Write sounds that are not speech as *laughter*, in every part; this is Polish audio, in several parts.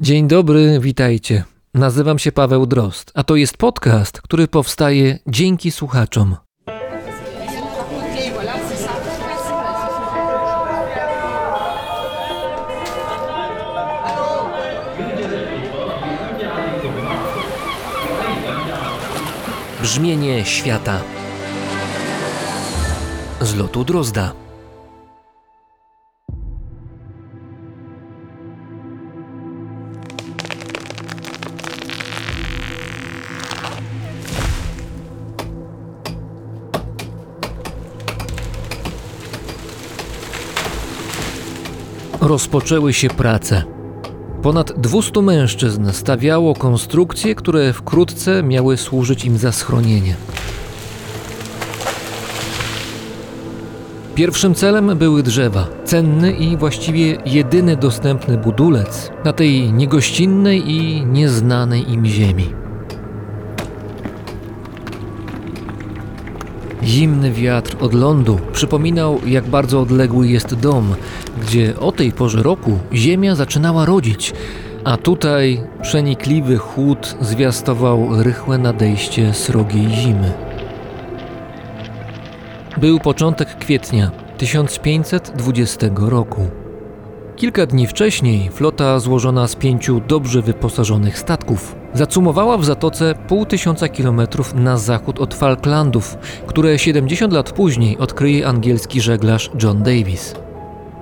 Dzień dobry, witajcie. Nazywam się Paweł Drozd, a to jest podcast, który powstaje dzięki słuchaczom. Brzmienie świata z lotu Drozda. Rozpoczęły się prace. Ponad 200 mężczyzn stawiało konstrukcje, które wkrótce miały służyć im za schronienie. Pierwszym celem były drzewa, cenny i właściwie jedyny dostępny budulec na tej niegościnnej i nieznanej im ziemi. Zimny wiatr od lądu przypominał, jak bardzo odległy jest dom, gdzie o tej porze roku ziemia zaczynała rodzić, a tutaj przenikliwy chłód zwiastował rychłe nadejście srogiej zimy. Był początek kwietnia 1520 roku. Kilka dni wcześniej flota złożona z pięciu dobrze wyposażonych statków zacumowała w zatoce pół tysiąca kilometrów na zachód od Falklandów, które 70 lat później odkryje angielski żeglarz John Davis.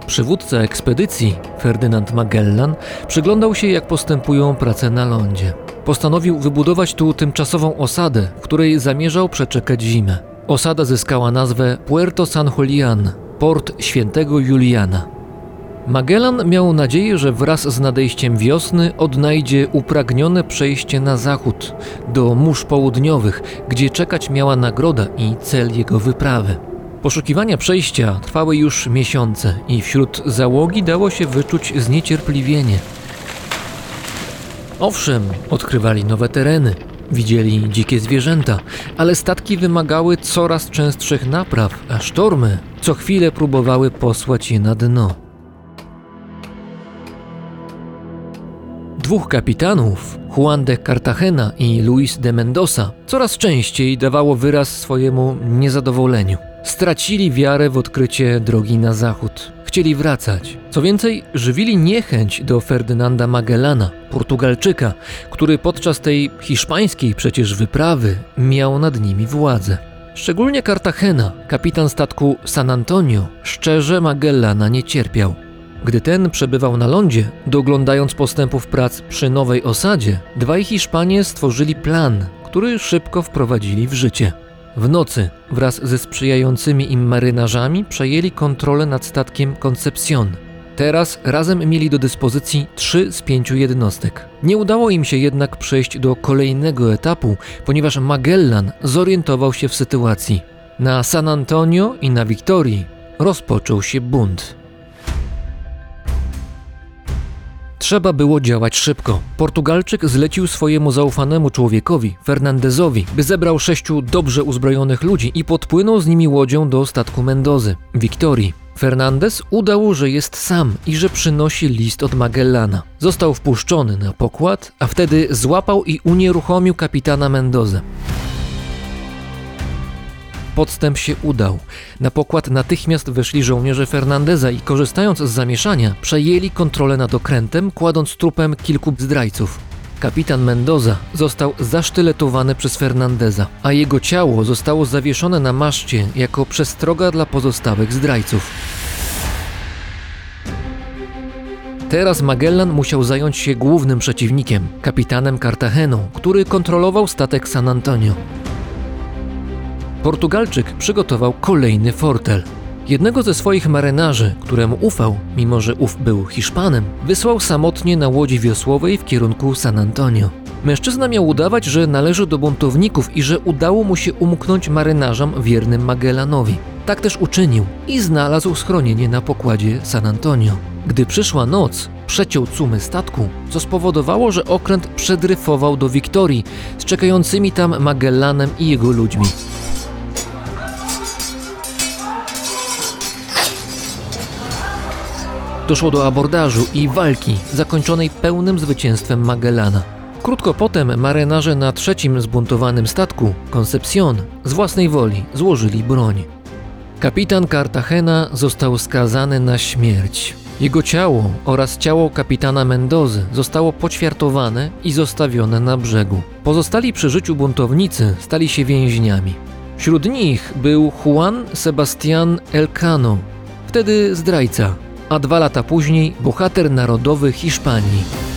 Przywódca ekspedycji, Ferdynand Magellan, przyglądał się jak postępują prace na lądzie. Postanowił wybudować tu tymczasową osadę, w której zamierzał przeczekać zimę. Osada zyskała nazwę Puerto San Julian, port świętego Juliana. Magellan miał nadzieję, że wraz z nadejściem wiosny odnajdzie upragnione przejście na zachód, do mórz południowych, gdzie czekać miała nagroda i cel jego wyprawy. Poszukiwania przejścia trwały już miesiące i wśród załogi dało się wyczuć zniecierpliwienie. Owszem, odkrywali nowe tereny, widzieli dzikie zwierzęta, ale statki wymagały coraz częstszych napraw, a sztormy co chwilę próbowały posłać je na dno. Dwóch kapitanów, Juan de Cartagena i Luis de Mendoza, coraz częściej dawało wyraz swojemu niezadowoleniu. Stracili wiarę w odkrycie drogi na zachód. Chcieli wracać. Co więcej, żywili niechęć do Ferdynanda Magellana, Portugalczyka, który podczas tej hiszpańskiej przecież wyprawy miał nad nimi władzę. Szczególnie Cartagena, kapitan statku San Antonio, szczerze Magellana nie cierpiał. Gdy ten przebywał na lądzie, doglądając postępów prac przy nowej osadzie, dwaj Hiszpanie stworzyli plan, który szybko wprowadzili w życie. W nocy wraz ze sprzyjającymi im marynarzami przejęli kontrolę nad statkiem Concepcion. Teraz razem mieli do dyspozycji trzy z pięciu jednostek. Nie udało im się jednak przejść do kolejnego etapu, ponieważ Magellan zorientował się w sytuacji. Na San Antonio i na Wiktorii rozpoczął się bunt. Trzeba było działać szybko. Portugalczyk zlecił swojemu zaufanemu człowiekowi, Fernandezowi, by zebrał sześciu dobrze uzbrojonych ludzi i podpłynął z nimi łodzią do statku Mendozy, Wiktorii. Fernandez udał, że jest sam i że przynosi list od Magellana. Został wpuszczony na pokład, a wtedy złapał i unieruchomił kapitana Mendozę. Podstęp się udał. Na pokład natychmiast weszli żołnierze Fernandeza i korzystając z zamieszania, przejęli kontrolę nad okrętem, kładąc trupem kilku zdrajców. Kapitan Mendoza został zasztyletowany przez Fernandeza, a jego ciało zostało zawieszone na maszcie jako przestroga dla pozostałych zdrajców. Teraz Magellan musiał zająć się głównym przeciwnikiem, kapitanem Cartageną, który kontrolował statek San Antonio. Portugalczyk przygotował kolejny fortel. Jednego ze swoich marynarzy, któremu ufał, mimo że ów był Hiszpanem, wysłał samotnie na łodzi wiosłowej w kierunku San Antonio. Mężczyzna miał udawać, że należy do buntowników i że udało mu się umknąć marynarzom wiernym Magellanowi. Tak też uczynił i znalazł schronienie na pokładzie San Antonio. Gdy przyszła noc, przeciął cumy statku, co spowodowało, że okręt przedryfował do Wiktorii z czekającymi tam Magellanem i jego ludźmi. Doszło do abordażu i walki, zakończonej pełnym zwycięstwem Magellana. Krótko potem marynarze na trzecim zbuntowanym statku, Concepcion, z własnej woli złożyli broń. Kapitan Cartagena został skazany na śmierć. Jego ciało oraz ciało kapitana Mendozy zostało poćwiartowane i zostawione na brzegu. Pozostali przy życiu buntownicy stali się więźniami. Wśród nich był Juan Sebastián Elcano, wtedy zdrajca, a dwa lata później bohater narodowy Hiszpanii.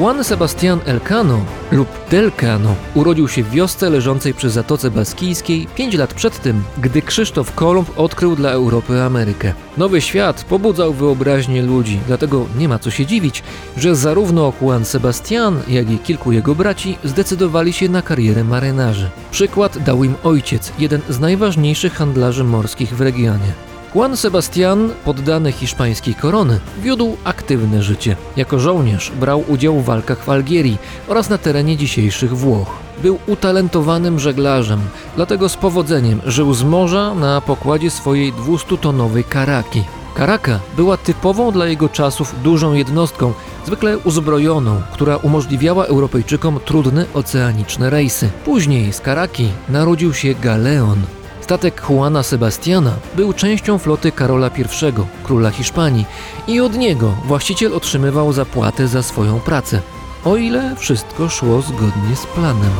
Juan Sebastián Elcano lub Delcano urodził się w wiosce leżącej przy Zatoce Baskijskiej 5 lat przed tym, gdy Krzysztof Kolumb odkrył dla Europy Amerykę. Nowy świat pobudzał wyobraźnię ludzi, dlatego nie ma co się dziwić, że zarówno Juan Sebastián, jak i kilku jego braci zdecydowali się na karierę marynarzy. Przykład dał im ojciec, jeden z najważniejszych handlarzy morskich w regionie. Juan Sebastián, poddany hiszpańskiej korony, wiódł aktywne życie. Jako żołnierz brał udział w walkach w Algierii oraz na terenie dzisiejszych Włoch. Był utalentowanym żeglarzem, dlatego z powodzeniem żył z morza na pokładzie swojej 200-tonowej karaki. Karaka była typową dla jego czasów dużą jednostką, zwykle uzbrojoną, która umożliwiała Europejczykom trudne oceaniczne rejsy. Później z Karaki narodził się galeon, Statek Juana Sebastiana był częścią floty Karola I, króla Hiszpanii, i od niego właściciel otrzymywał zapłatę za swoją pracę, o ile wszystko szło zgodnie z planem.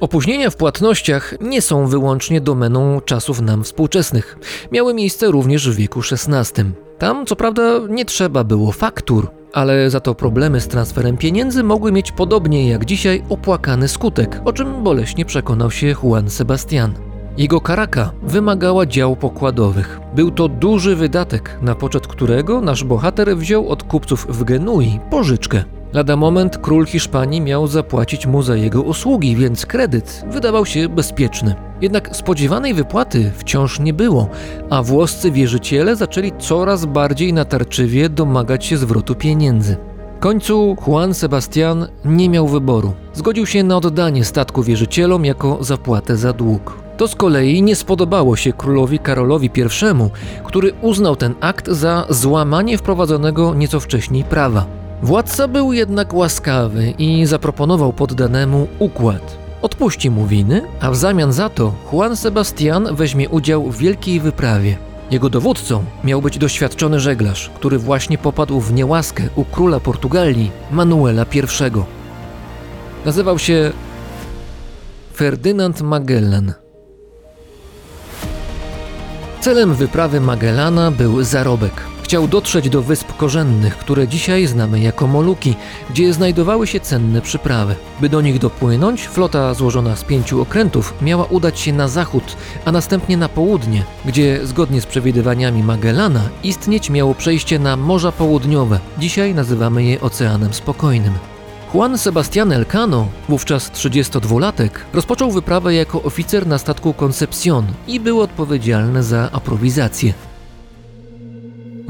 Opóźnienia w płatnościach nie są wyłącznie domeną czasów nam współczesnych. Miały miejsce również w wieku XVI. Tam, co prawda, nie trzeba było faktur, ale za to problemy z transferem pieniędzy mogły mieć podobnie jak dzisiaj opłakany skutek, o czym boleśnie przekonał się Juan Sebastián. Jego karaka wymagała dział pokładowych. Był to duży wydatek, na poczet którego nasz bohater wziął od kupców w Genui pożyczkę. Lada moment król Hiszpanii miał zapłacić mu za jego usługi, więc kredyt wydawał się bezpieczny. Jednak spodziewanej wypłaty wciąż nie było, a włoscy wierzyciele zaczęli coraz bardziej natarczywie domagać się zwrotu pieniędzy. W końcu Juan Sebastián nie miał wyboru. Zgodził się na oddanie statku wierzycielom jako zapłatę za dług. To z kolei nie spodobało się królowi Karolowi I, który uznał ten akt za złamanie wprowadzonego nieco wcześniej prawa. Władca był jednak łaskawy i zaproponował poddanemu układ. Odpuści mu winy, a w zamian za to Juan Sebastián weźmie udział w wielkiej wyprawie. Jego dowódcą miał być doświadczony żeglarz, który właśnie popadł w niełaskę u króla Portugalii, Manuela I. Nazywał się Ferdynand Magellan. Celem wyprawy Magellana był zarobek. Chciał dotrzeć do wysp korzennych, które dzisiaj znamy jako Moluki, gdzie znajdowały się cenne przyprawy. By do nich dopłynąć, flota złożona z pięciu okrętów miała udać się na zachód, a następnie na południe, gdzie zgodnie z przewidywaniami Magellana istnieć miało przejście na Morza Południowe. Dzisiaj nazywamy je Oceanem Spokojnym. Juan Sebastián Elcano, wówczas 32-latek, rozpoczął wyprawę jako oficer na statku Concepcion i był odpowiedzialny za aprowizację.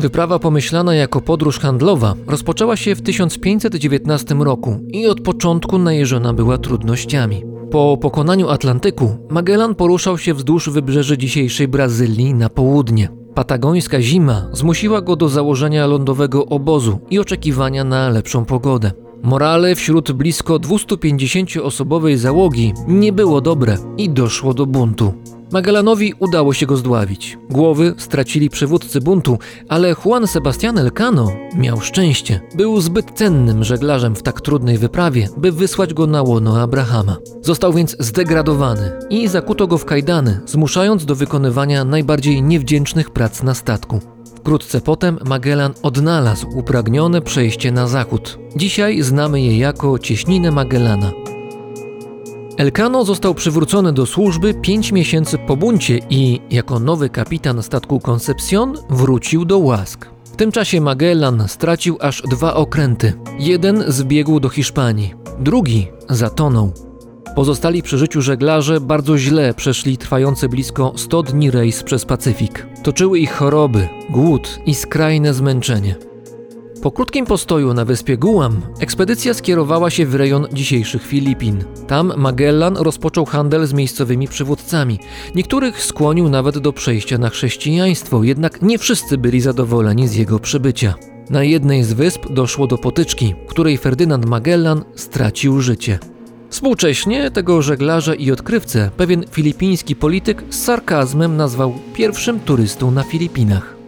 Wyprawa pomyślana jako podróż handlowa rozpoczęła się w 1519 roku i od początku najeżona była trudnościami. Po pokonaniu Atlantyku Magellan poruszał się wzdłuż wybrzeży dzisiejszej Brazylii na południe. Patagońska zima zmusiła go do założenia lądowego obozu i oczekiwania na lepszą pogodę. Morale wśród blisko 250-osobowej załogi nie było dobre i doszło do buntu. Magellanowi udało się go zdławić. Głowy stracili przywódcy buntu, ale Juan Sebastián Elcano miał szczęście. Był zbyt cennym żeglarzem w tak trudnej wyprawie, by wysłać go na łono Abrahama. Został więc zdegradowany i zakuto go w kajdany, zmuszając do wykonywania najbardziej niewdzięcznych prac na statku. Wkrótce potem Magellan odnalazł upragnione przejście na zachód. Dzisiaj znamy je jako cieśninę Magellana. Elcano został przywrócony do służby pięć miesięcy po buncie i, jako nowy kapitan statku Concepcion, wrócił do łask. W tym czasie Magellan stracił aż dwa okręty. Jeden zbiegł do Hiszpanii, drugi zatonął. Pozostali przy życiu żeglarze bardzo źle przeszli trwający blisko 100 dni rejs przez Pacyfik. Toczyły ich choroby, głód i skrajne zmęczenie. Po krótkim postoju na wyspie Guam, ekspedycja skierowała się w rejon dzisiejszych Filipin. Tam Magellan rozpoczął handel z miejscowymi przywódcami. Niektórych skłonił nawet do przejścia na chrześcijaństwo, jednak nie wszyscy byli zadowoleni z jego przybycia. Na jednej z wysp doszło do potyczki, której Ferdynand Magellan stracił życie. Współcześnie tego żeglarza i odkrywcę pewien filipiński polityk z sarkazmem nazwał pierwszym turystą na Filipinach.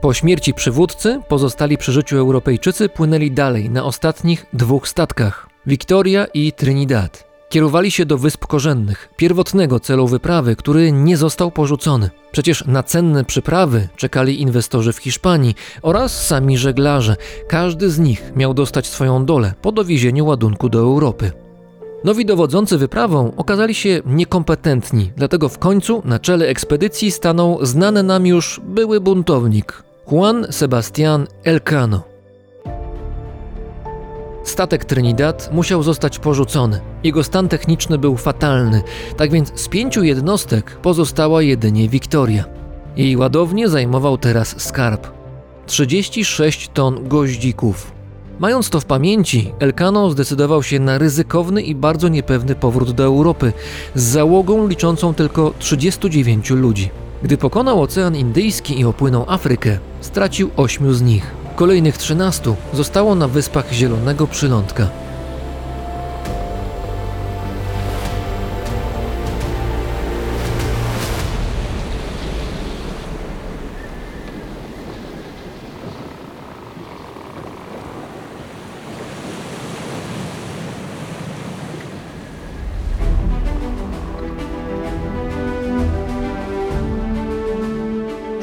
Po śmierci przywódcy pozostali przy życiu Europejczycy płynęli dalej na ostatnich dwóch statkach Victoria i Trinidad. Kierowali się do wysp korzennych, pierwotnego celu wyprawy, który nie został porzucony. Przecież na cenne przyprawy czekali inwestorzy w Hiszpanii oraz sami żeglarze. Każdy z nich miał dostać swoją dolę po dowiezieniu ładunku do Europy. Nowi dowodzący wyprawą okazali się niekompetentni, dlatego w końcu na czele ekspedycji stanął znany nam już były buntownik Juan Sebastián Elcano. Statek Trinidad musiał zostać porzucony. Jego stan techniczny był fatalny, tak więc z pięciu jednostek pozostała jedynie Victoria. Jej ładownię zajmował teraz skarb 36 ton goździków. Mając to w pamięci, Elcano zdecydował się na ryzykowny i bardzo niepewny powrót do Europy z załogą liczącą tylko 39 ludzi. Gdy pokonał Ocean Indyjski i opłynął Afrykę, stracił 8 z nich. Kolejnych 13 zostało na wyspach Zielonego Przylądka.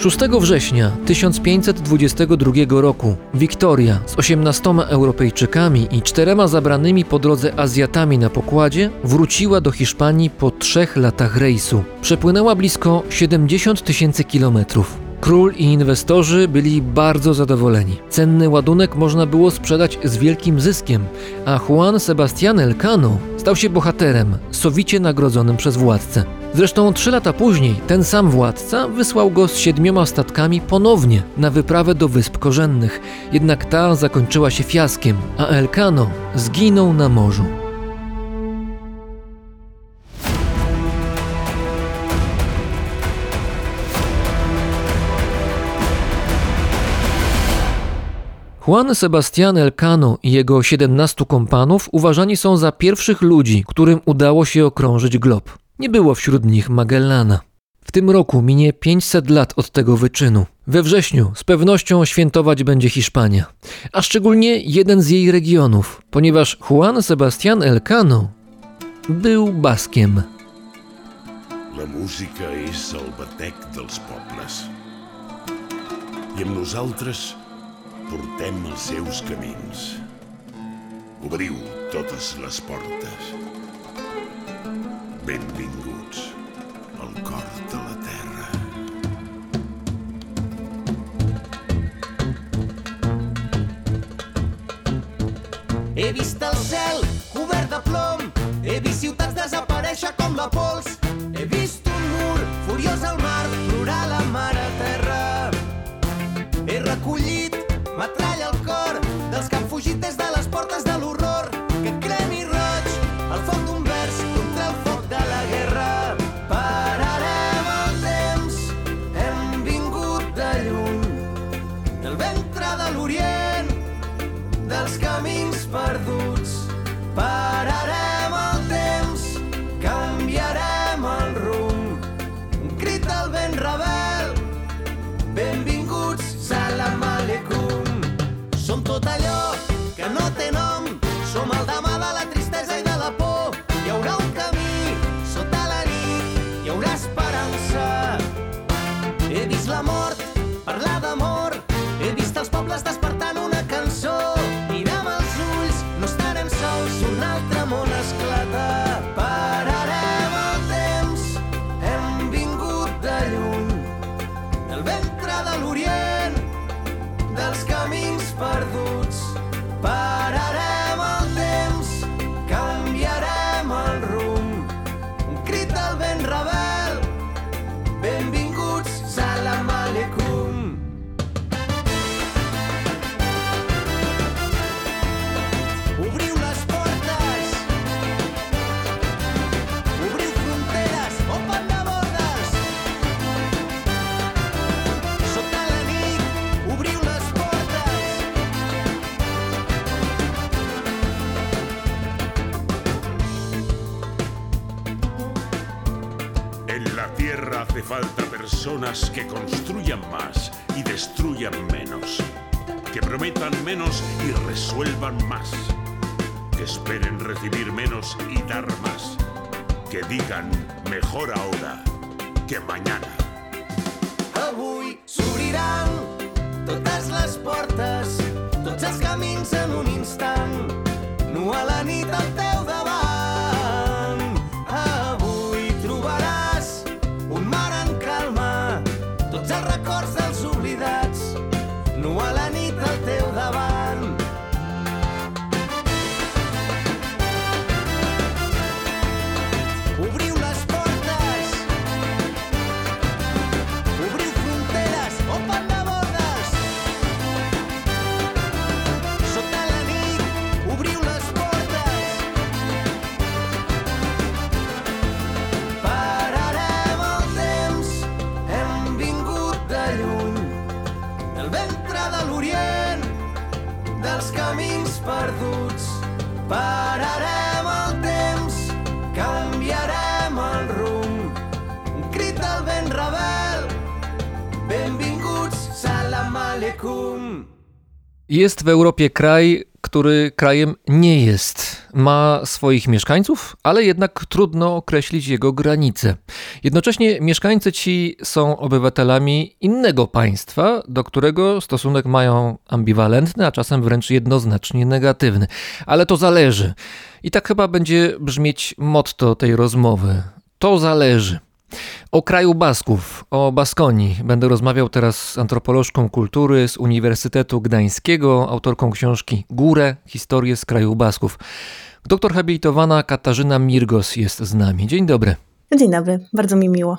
6 września 1522 roku Wiktoria z 18 Europejczykami i czterema zabranymi po drodze Azjatami na pokładzie wróciła do Hiszpanii po trzech latach rejsu. Przepłynęła blisko 70 tysięcy kilometrów. Król i inwestorzy byli bardzo zadowoleni. Cenny ładunek można było sprzedać z wielkim zyskiem, a Juan Sebastián Elcano stał się bohaterem, sowicie nagrodzonym przez władcę. Zresztą trzy lata później ten sam władca wysłał go z siedmioma statkami ponownie na wyprawę do Wysp Korzennych, jednak ta zakończyła się fiaskiem, a Elcano zginął na morzu. Juan Sebastián Elcano i jego 17 kompanów uważani są za pierwszych ludzi, którym udało się okrążyć glob. Nie było wśród nich Magellana. W tym roku minie 500 lat od tego wyczynu. We wrześniu z pewnością świętować będzie Hiszpania, a szczególnie jeden z jej regionów, ponieważ Juan Sebastián Elcano był baskiem. La música és el batec dels pobles. I amb nosaltres portem els seus camins. Obriu totes les portes. Benvinguts al cor de la terra. He vist el cel cobert de plom, he vist ciutats desaparèixer com la pols, he vist un mur furiós al mar, Jest w Europie kraj, który krajem nie jest. Ma swoich mieszkańców, ale jednak trudno określić jego granice. Jednocześnie mieszkańcy ci są obywatelami innego państwa, do którego stosunek mają ambiwalentny, a czasem wręcz jednoznacznie negatywny. Ale to zależy. I tak chyba będzie brzmieć motto tej rozmowy. To zależy. O kraju Basków, o Baskonii będę rozmawiał teraz z antropolożką kultury z Uniwersytetu Gdańskiego, autorką książki Górę, historię z kraju Basków. Doktor habilitowana Katarzyna Mirgos jest z nami. Dzień dobry. Dzień dobry, bardzo mi miło.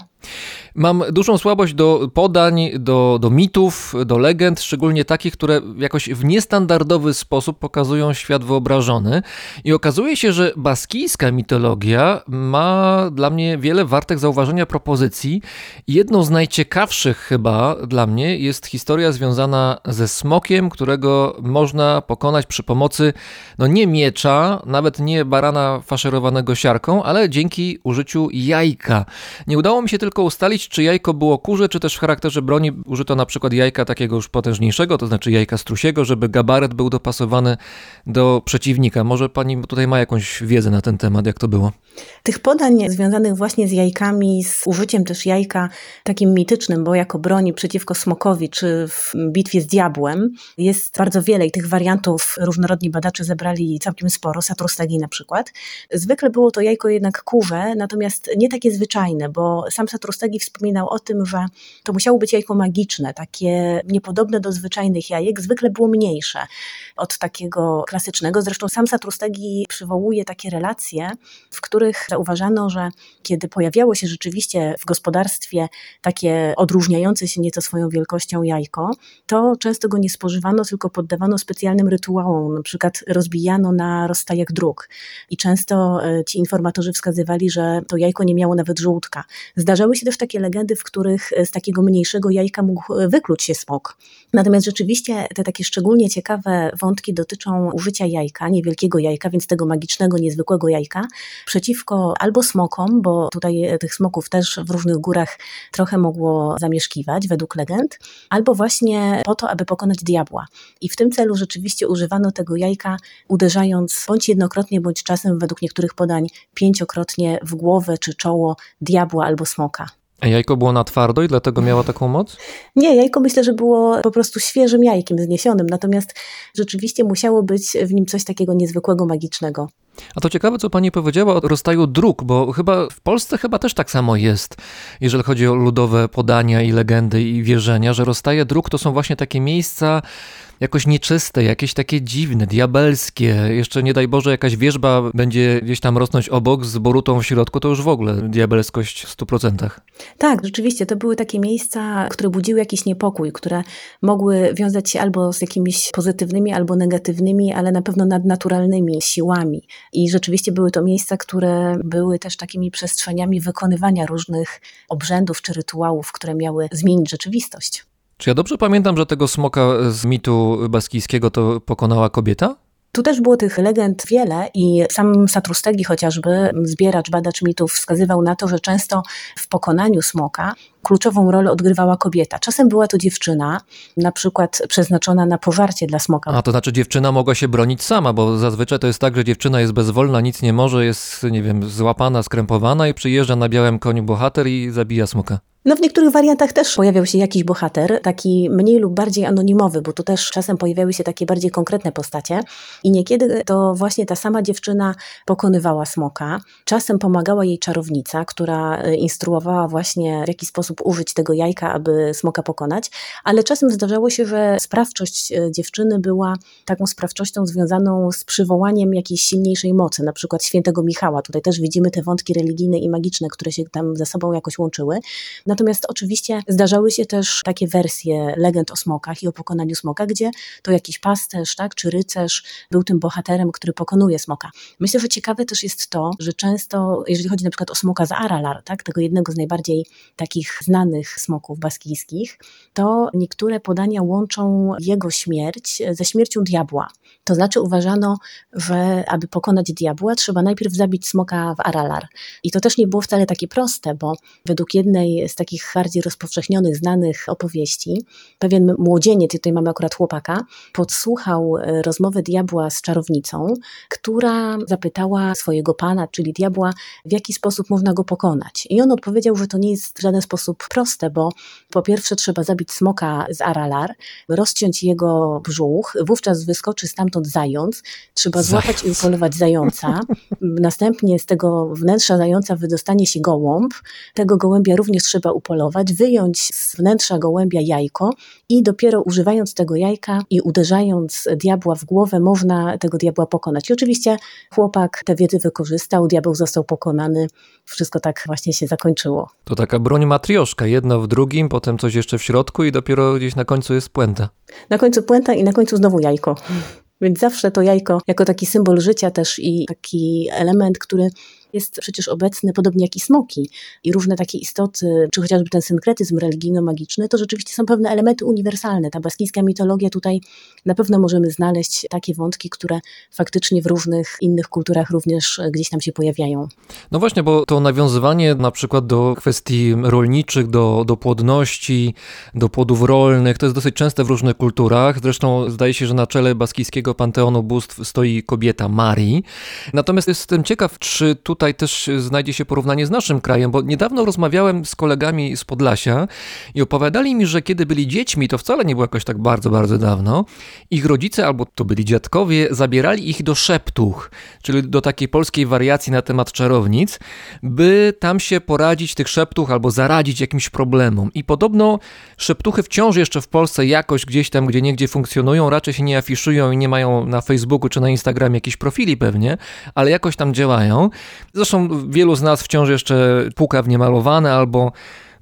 Mam dużą słabość do podań, do, do mitów, do legend, szczególnie takich, które jakoś w niestandardowy sposób pokazują świat wyobrażony. I okazuje się, że baskijska mitologia ma dla mnie wiele wartych zauważenia propozycji. Jedną z najciekawszych chyba dla mnie jest historia związana ze smokiem, którego można pokonać przy pomocy no nie miecza, nawet nie barana faszerowanego siarką, ale dzięki użyciu jajka. Nie udało mi się tylko ustalić, czy jajko było kurze, czy też w charakterze broni użyto na przykład jajka takiego już potężniejszego, to znaczy jajka strusiego, żeby gabaret był dopasowany do przeciwnika. Może pani tutaj ma jakąś wiedzę na ten temat, jak to było? Tych podań związanych właśnie z jajkami, z użyciem też jajka takim mitycznym, bo jako broni przeciwko smokowi, czy w bitwie z diabłem, jest bardzo wiele i tych wariantów różnorodni badacze zebrali całkiem sporo, satrostagi na przykład. Zwykle było to jajko jednak kurze, natomiast nie takie zwyczajne, bo sam satrostagi wspominał o tym, że to musiało być jajko magiczne, takie niepodobne do zwyczajnych jajek, zwykle było mniejsze od takiego klasycznego. Zresztą sam satrostagi przywołuje takie relacje, w których zauważano, że kiedy pojawiało się rzeczywiście w gospodarstwie takie odróżniające się nieco swoją wielkością jajko, to często go nie spożywano, tylko poddawano specjalnym rytuałom, na przykład rozbijano na rozstajach dróg. I często e, ci informatorzy wskazywali, że to jajko nie miało nawet żółtka. Zdarzały się też takie legendy, w których z takiego mniejszego jajka mógł wykluć się smok. Natomiast rzeczywiście te takie szczególnie ciekawe wątki dotyczą użycia jajka, niewielkiego jajka, więc tego magicznego, niezwykłego jajka, przeciwko albo smokom, bo tutaj tych smoków też w różnych górach trochę mogło zamieszkiwać, według legend, albo właśnie po to, aby pokonać diabła. I w tym celu rzeczywiście używano tego jajka, uderzając bądź jednokrotnie, bądź czasem według niektórych podań pięciokrotnie w głowę czy czoło diabła albo smoka. A jajko było na twardo i dlatego miało taką moc? Nie, jajko myślę, że było po prostu świeżym jajkiem zniesionym, natomiast rzeczywiście musiało być w nim coś takiego niezwykłego, magicznego. A to ciekawe, co pani powiedziała o rozstaju dróg, bo chyba w Polsce chyba też tak samo jest, jeżeli chodzi o ludowe podania i legendy i wierzenia, że rozstaje dróg to są właśnie takie miejsca jakoś nieczyste, jakieś takie dziwne, diabelskie. Jeszcze nie daj Boże, jakaś wierzba będzie gdzieś tam rosnąć obok z borutą w środku, to już w ogóle diabelskość w 100%. Tak, rzeczywiście, to były takie miejsca, które budziły jakiś niepokój, które mogły wiązać się albo z jakimiś pozytywnymi, albo negatywnymi, ale na pewno nadnaturalnymi siłami. I rzeczywiście były to miejsca, które były też takimi przestrzeniami wykonywania różnych obrzędów czy rytuałów, które miały zmienić rzeczywistość. Czy ja dobrze pamiętam, że tego smoka z mitu baskijskiego to pokonała kobieta? Tu też było tych legend wiele i sam Satrustegi chociażby, zbieracz, badacz mitów, wskazywał na to, że często w pokonaniu smoka kluczową rolę odgrywała kobieta. Czasem była to dziewczyna, na przykład przeznaczona na pożarcie dla smoka. A to znaczy dziewczyna mogła się bronić sama, bo zazwyczaj to jest tak, że dziewczyna jest bezwolna, nic nie może, jest, nie wiem, złapana, skrępowana i przyjeżdża na białym koniu bohater i zabija smoka. No w niektórych wariantach też pojawiał się jakiś bohater, taki mniej lub bardziej anonimowy, bo tu też czasem pojawiały się takie bardziej konkretne postacie i niekiedy to właśnie ta sama dziewczyna pokonywała smoka. Czasem pomagała jej czarownica, która e, instruowała właśnie w jaki sposób użyć tego jajka, aby smoka pokonać, ale czasem zdarzało się, że sprawczość e, dziewczyny była taką sprawczością związaną z przywołaniem jakiejś silniejszej mocy, na przykład świętego Michała. Tutaj też widzimy te wątki religijne i magiczne, które się tam ze sobą jakoś łączyły. Natomiast oczywiście zdarzały się też takie wersje legend o smokach i o pokonaniu smoka, gdzie to jakiś pasterz, tak, czy rycerz był tym bohaterem, który pokonuje smoka. Myślę, że ciekawe też jest to, że często, jeżeli chodzi na przykład o smoka z Aralar, tak, tego jednego z najbardziej takich znanych smoków baskijskich, to niektóre podania łączą jego śmierć ze śmiercią diabła. To znaczy uważano, że aby pokonać diabła, trzeba najpierw zabić smoka w Aralar. I to też nie było wcale takie proste, bo według jednej z takich bardziej rozpowszechnionych, znanych opowieści, pewien młodzieniec, tutaj mamy akurat chłopaka, podsłuchał e, rozmowę diabła z czarownicą, która zapytała swojego pana, czyli diabła, w jaki sposób można go pokonać. I on odpowiedział, że to nie jest w żaden sposób proste, bo po pierwsze trzeba zabić smoka z Aralar, rozciąć jego brzuch, wówczas wyskoczy stamtąd zając, trzeba złapać i upolować zająca, *laughs* następnie z tego wnętrza zająca wydostanie się gołąb, tego gołębia również trzeba upolować, wyjąć z wnętrza gołębia jajko i dopiero używając tego jajka i uderzając diabła w głowę, można tego diabła pokonać. I oczywiście chłopak te wiedzy wykorzystał, diabeł został pokonany, wszystko tak właśnie się zakończyło. To taka broń matrioszka, jedno w drugim, potem coś jeszcze w środku i dopiero gdzieś na końcu jest puenta. Na końcu puenta i na końcu znowu jajko. Więc zawsze to jajko jako taki symbol życia też i taki element, który jest przecież obecny, podobnie jak i smoki i różne takie istoty, czy chociażby ten synkretyzm religijno-magiczny, to rzeczywiście są pewne elementy uniwersalne. Ta baskijska mitologia tutaj na pewno możemy znaleźć takie wątki, które faktycznie w różnych innych kulturach również gdzieś tam się pojawiają. No właśnie, bo to nawiązywanie na przykład do kwestii rolniczych, do, do płodności, do płodów rolnych, to jest dosyć częste w różnych kulturach. Zresztą zdaje się, że na czele baskijskiego panteonu bóstw stoi kobieta Marii. Natomiast jestem ciekaw, czy tutaj tutaj też znajdzie się porównanie z naszym krajem, bo niedawno rozmawiałem z kolegami z Podlasia i opowiadali mi, że kiedy byli dziećmi, to wcale nie było jakoś tak bardzo, bardzo dawno, ich rodzice albo to byli dziadkowie, zabierali ich do szeptuch, czyli do takiej polskiej wariacji na temat czarownic, by tam się poradzić tych szeptuch albo zaradzić jakimś problemom. I podobno szeptuchy wciąż jeszcze w Polsce jakoś gdzieś tam, gdzie niegdzie funkcjonują, raczej się nie afiszują i nie mają na Facebooku czy na Instagramie jakichś profili pewnie, ale jakoś tam działają. Zresztą wielu z nas wciąż jeszcze puka w niemalowane albo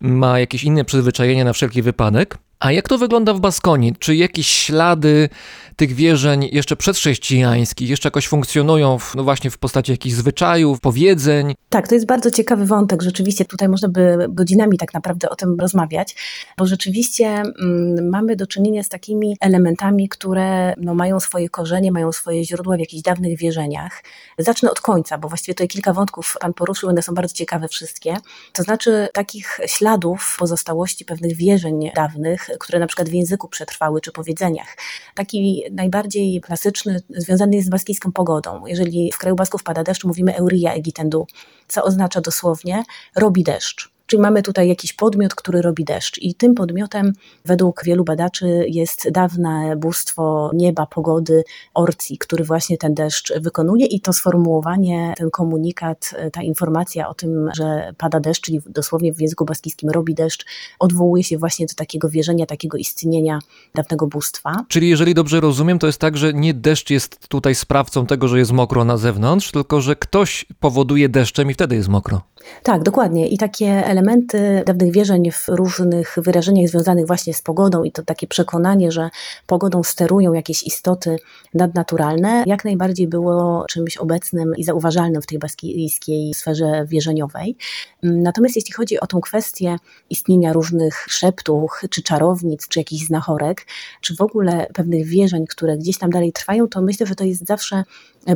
ma jakieś inne przyzwyczajenie na wszelki wypadek. A jak to wygląda w Baskonii? Czy jakieś ślady tych wierzeń jeszcze przedchrześcijańskich jeszcze jakoś funkcjonują w, no właśnie w postaci jakichś zwyczajów, powiedzeń? Tak, to jest bardzo ciekawy wątek. Rzeczywiście tutaj można by godzinami tak naprawdę o tym rozmawiać, bo rzeczywiście mm, mamy do czynienia z takimi elementami, które no, mają swoje korzenie, mają swoje źródła w jakichś dawnych wierzeniach. Zacznę od końca, bo właściwie tutaj kilka wątków Pan poruszył, one są bardzo ciekawe wszystkie. To znaczy takich śladów pozostałości pewnych wierzeń dawnych, które na przykład w języku przetrwały czy powiedzeniach. Taki najbardziej klasyczny związany jest z baskijską pogodą. Jeżeli w kraju Basków pada deszcz, mówimy Euria Egitendu, co oznacza dosłownie robi deszcz. Czyli mamy tutaj jakiś podmiot, który robi deszcz, i tym podmiotem, według wielu badaczy, jest dawne bóstwo nieba, pogody, Orci, który właśnie ten deszcz wykonuje. I to sformułowanie, ten komunikat, ta informacja o tym, że pada deszcz, czyli dosłownie w języku baskijskim robi deszcz, odwołuje się właśnie do takiego wierzenia, takiego istnienia dawnego bóstwa. Czyli jeżeli dobrze rozumiem, to jest tak, że nie deszcz jest tutaj sprawcą tego, że jest mokro na zewnątrz, tylko że ktoś powoduje deszczem i wtedy jest mokro. Tak, dokładnie. I takie elementy dawnych wierzeń w różnych wyrażeniach związanych właśnie z pogodą i to takie przekonanie, że pogodą sterują jakieś istoty nadnaturalne, jak najbardziej było czymś obecnym i zauważalnym w tej baskijskiej sferze wierzeniowej. Natomiast jeśli chodzi o tą kwestię istnienia różnych szeptów, czy czarownic, czy jakichś znachorek, czy w ogóle pewnych wierzeń, które gdzieś tam dalej trwają, to myślę, że to jest zawsze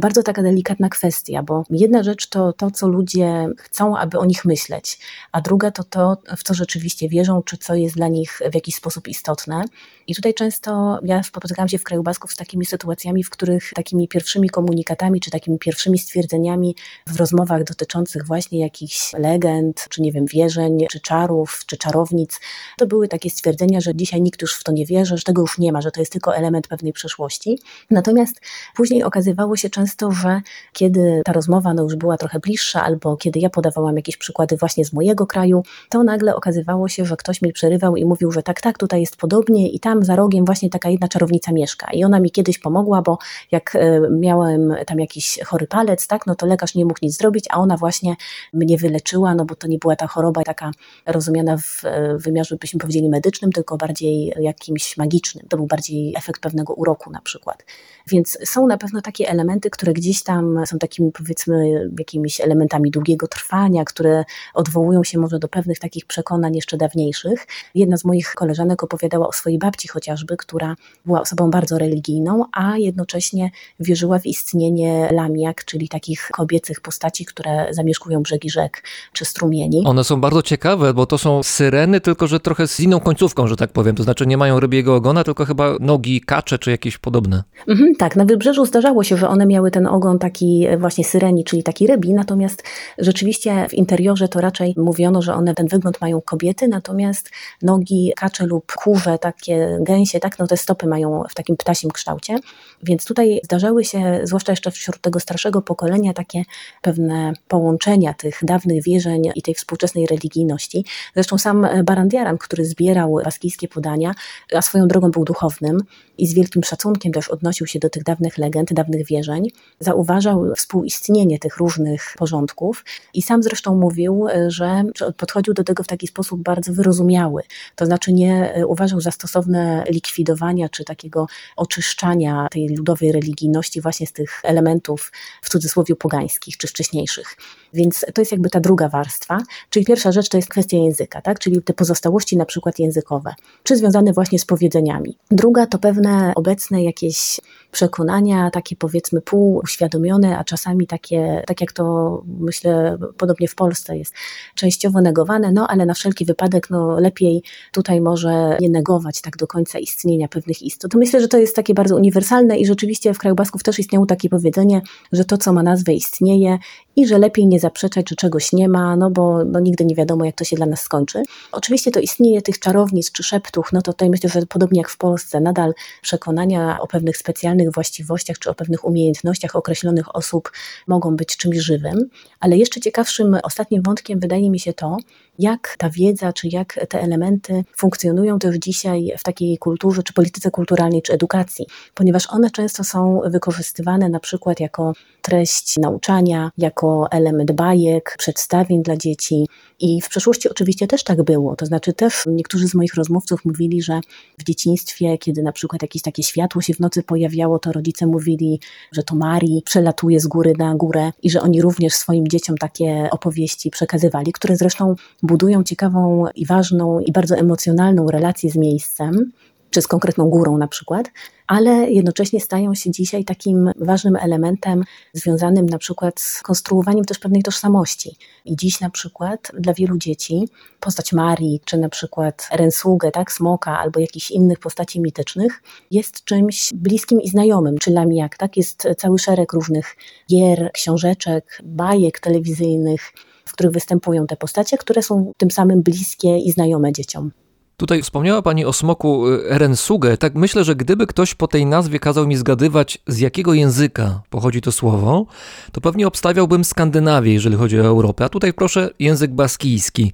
bardzo taka delikatna kwestia, bo jedna rzecz to to, co ludzie chcą, aby o nich myśleć, a druga to to, w co rzeczywiście wierzą, czy co jest dla nich w jakiś sposób istotne. I tutaj często ja spotykałam się w kraju Basków z takimi sytuacjami, w których takimi pierwszymi komunikatami, czy takimi pierwszymi stwierdzeniami w rozmowach dotyczących właśnie jakichś legend, czy nie wiem, wierzeń, czy czarów, czy czarownic, to były takie stwierdzenia, że dzisiaj nikt już w to nie wierzy, że tego już nie ma, że to jest tylko element pewnej przeszłości. Natomiast później okazywało się często, że kiedy ta rozmowa no, już była trochę bliższa, albo kiedy ja podawałam jakieś przykłady właśnie z mojego kraju, to nagle okazywało się, że ktoś mi przerywał i mówił, że tak, tak, tutaj jest podobnie i tam za rogiem właśnie taka jedna czarownica mieszka. I ona mi kiedyś pomogła, bo jak e, miałem tam jakiś chory palec, tak, no to lekarz nie mógł nic zrobić, a ona właśnie mnie wyleczyła, no bo to nie była ta choroba taka rozumiana w e, wymiarze, byśmy powiedzieli, medycznym, tylko bardziej jakimś magicznym. To był bardziej efekt pewnego uroku na przykład. Więc są na pewno takie elementy, które gdzieś tam są takimi powiedzmy jakimiś elementami długiego trwania, które odwołują się może do pewnych takich przekonań jeszcze dawniejszych. Jedna z moich koleżanek opowiadała o swojej babci chociażby, która była osobą bardzo religijną, a jednocześnie wierzyła w istnienie lamiak, czyli takich kobiecych postaci, które zamieszkują brzegi rzek czy strumieni. One są bardzo ciekawe, bo to są syreny, tylko że trochę z inną końcówką, że tak powiem. To znaczy nie mają rybiego ogona, tylko chyba nogi kacze czy jakieś podobne. Mhm, tak, na wybrzeżu zdarzało się, że one miały ten ogon taki właśnie syreni, czyli taki rybi, natomiast rzeczywiście w interiorze to raczej mówiono, że one ten wygląd mają kobiety, natomiast nogi kacze lub kurze, takie gęsie, tak, no te stopy mają w takim ptasim kształcie, więc tutaj zdarzały się, zwłaszcza jeszcze wśród tego starszego pokolenia, takie pewne połączenia tych dawnych wierzeń i tej współczesnej religijności. Zresztą sam Barandiaran, który zbierał baskijskie podania, a swoją drogą był duchownym i z wielkim szacunkiem też odnosił się do tych dawnych legend, dawnych wierzeń, zauważał współistnienie tych różnych porządków i sam zresztą mówił, że podchodził do tego w taki sposób bardzo wyrozumiały. To znaczy nie uważał za stosowne likwidowania czy takiego oczyszczania tej ludowej religijności właśnie z tych elementów w cudzysłowie pogańskich czy wcześniejszych. Więc to jest jakby ta druga warstwa, czyli pierwsza rzecz to jest kwestia języka, tak? czyli te pozostałości na przykład językowe, czy związane właśnie z powiedzeniami. Druga to pewne obecne jakieś przekonania, takie powiedzmy półuświadomione, a czasami takie, tak jak to myślę podobnie w Polsce jest, częściowo negowane, no ale na wszelki wypadek no lepiej tutaj może nie negować tak do końca istnienia pewnych istot. Myślę, że to jest takie bardzo uniwersalne i rzeczywiście w kraju Basków też istniało takie powiedzenie, że to co ma nazwę istnieje i że lepiej nie zaprzeczać, że czegoś nie ma, no bo no, nigdy nie wiadomo, jak to się dla nas skończy. Oczywiście to istnieje tych czarownic czy szeptów, no to tutaj myślę, że podobnie jak w Polsce, nadal przekonania o pewnych specjalnych właściwościach czy o pewnych umiejętnościach określonych osób mogą być czymś żywym, ale jeszcze ciekawszym ostatnim wątkiem wydaje mi się to, jak ta wiedza, czy jak te elementy funkcjonują też dzisiaj w takiej kulturze, czy polityce kulturalnej, czy edukacji, ponieważ one często są wykorzystywane na przykład jako treść nauczania, jako element bajek, przedstawień dla dzieci. I w przeszłości oczywiście też tak było. To znaczy też niektórzy z moich rozmówców mówili, że w dzieciństwie, kiedy na przykład jakieś takie światło się w nocy pojawiało, to rodzice mówili, że to Marii przelatuje z góry na górę i że oni również swoim dzieciom takie opowieści przekazywali, które zresztą budują ciekawą i ważną i bardzo emocjonalną relację z miejscem, czy z konkretną górą na przykład, ale jednocześnie stają się dzisiaj takim ważnym elementem związanym na przykład z konstruowaniem też pewnej tożsamości. I dziś na przykład dla wielu dzieci postać Marii, czy na przykład Rensugę, tak, Smoka, albo jakichś innych postaci mitycznych jest czymś bliskim i znajomym, czy Lamiak, tak, jest cały szereg różnych gier, książeczek, bajek telewizyjnych, w których występują te postacie, które są tym samym bliskie i znajome dzieciom. Tutaj wspomniała Pani o smoku Rensuge. Tak myślę, że gdyby ktoś po tej nazwie kazał mi zgadywać, z jakiego języka pochodzi to słowo, to pewnie obstawiałbym Skandynawię, jeżeli chodzi o Europę. A tutaj proszę język baskijski.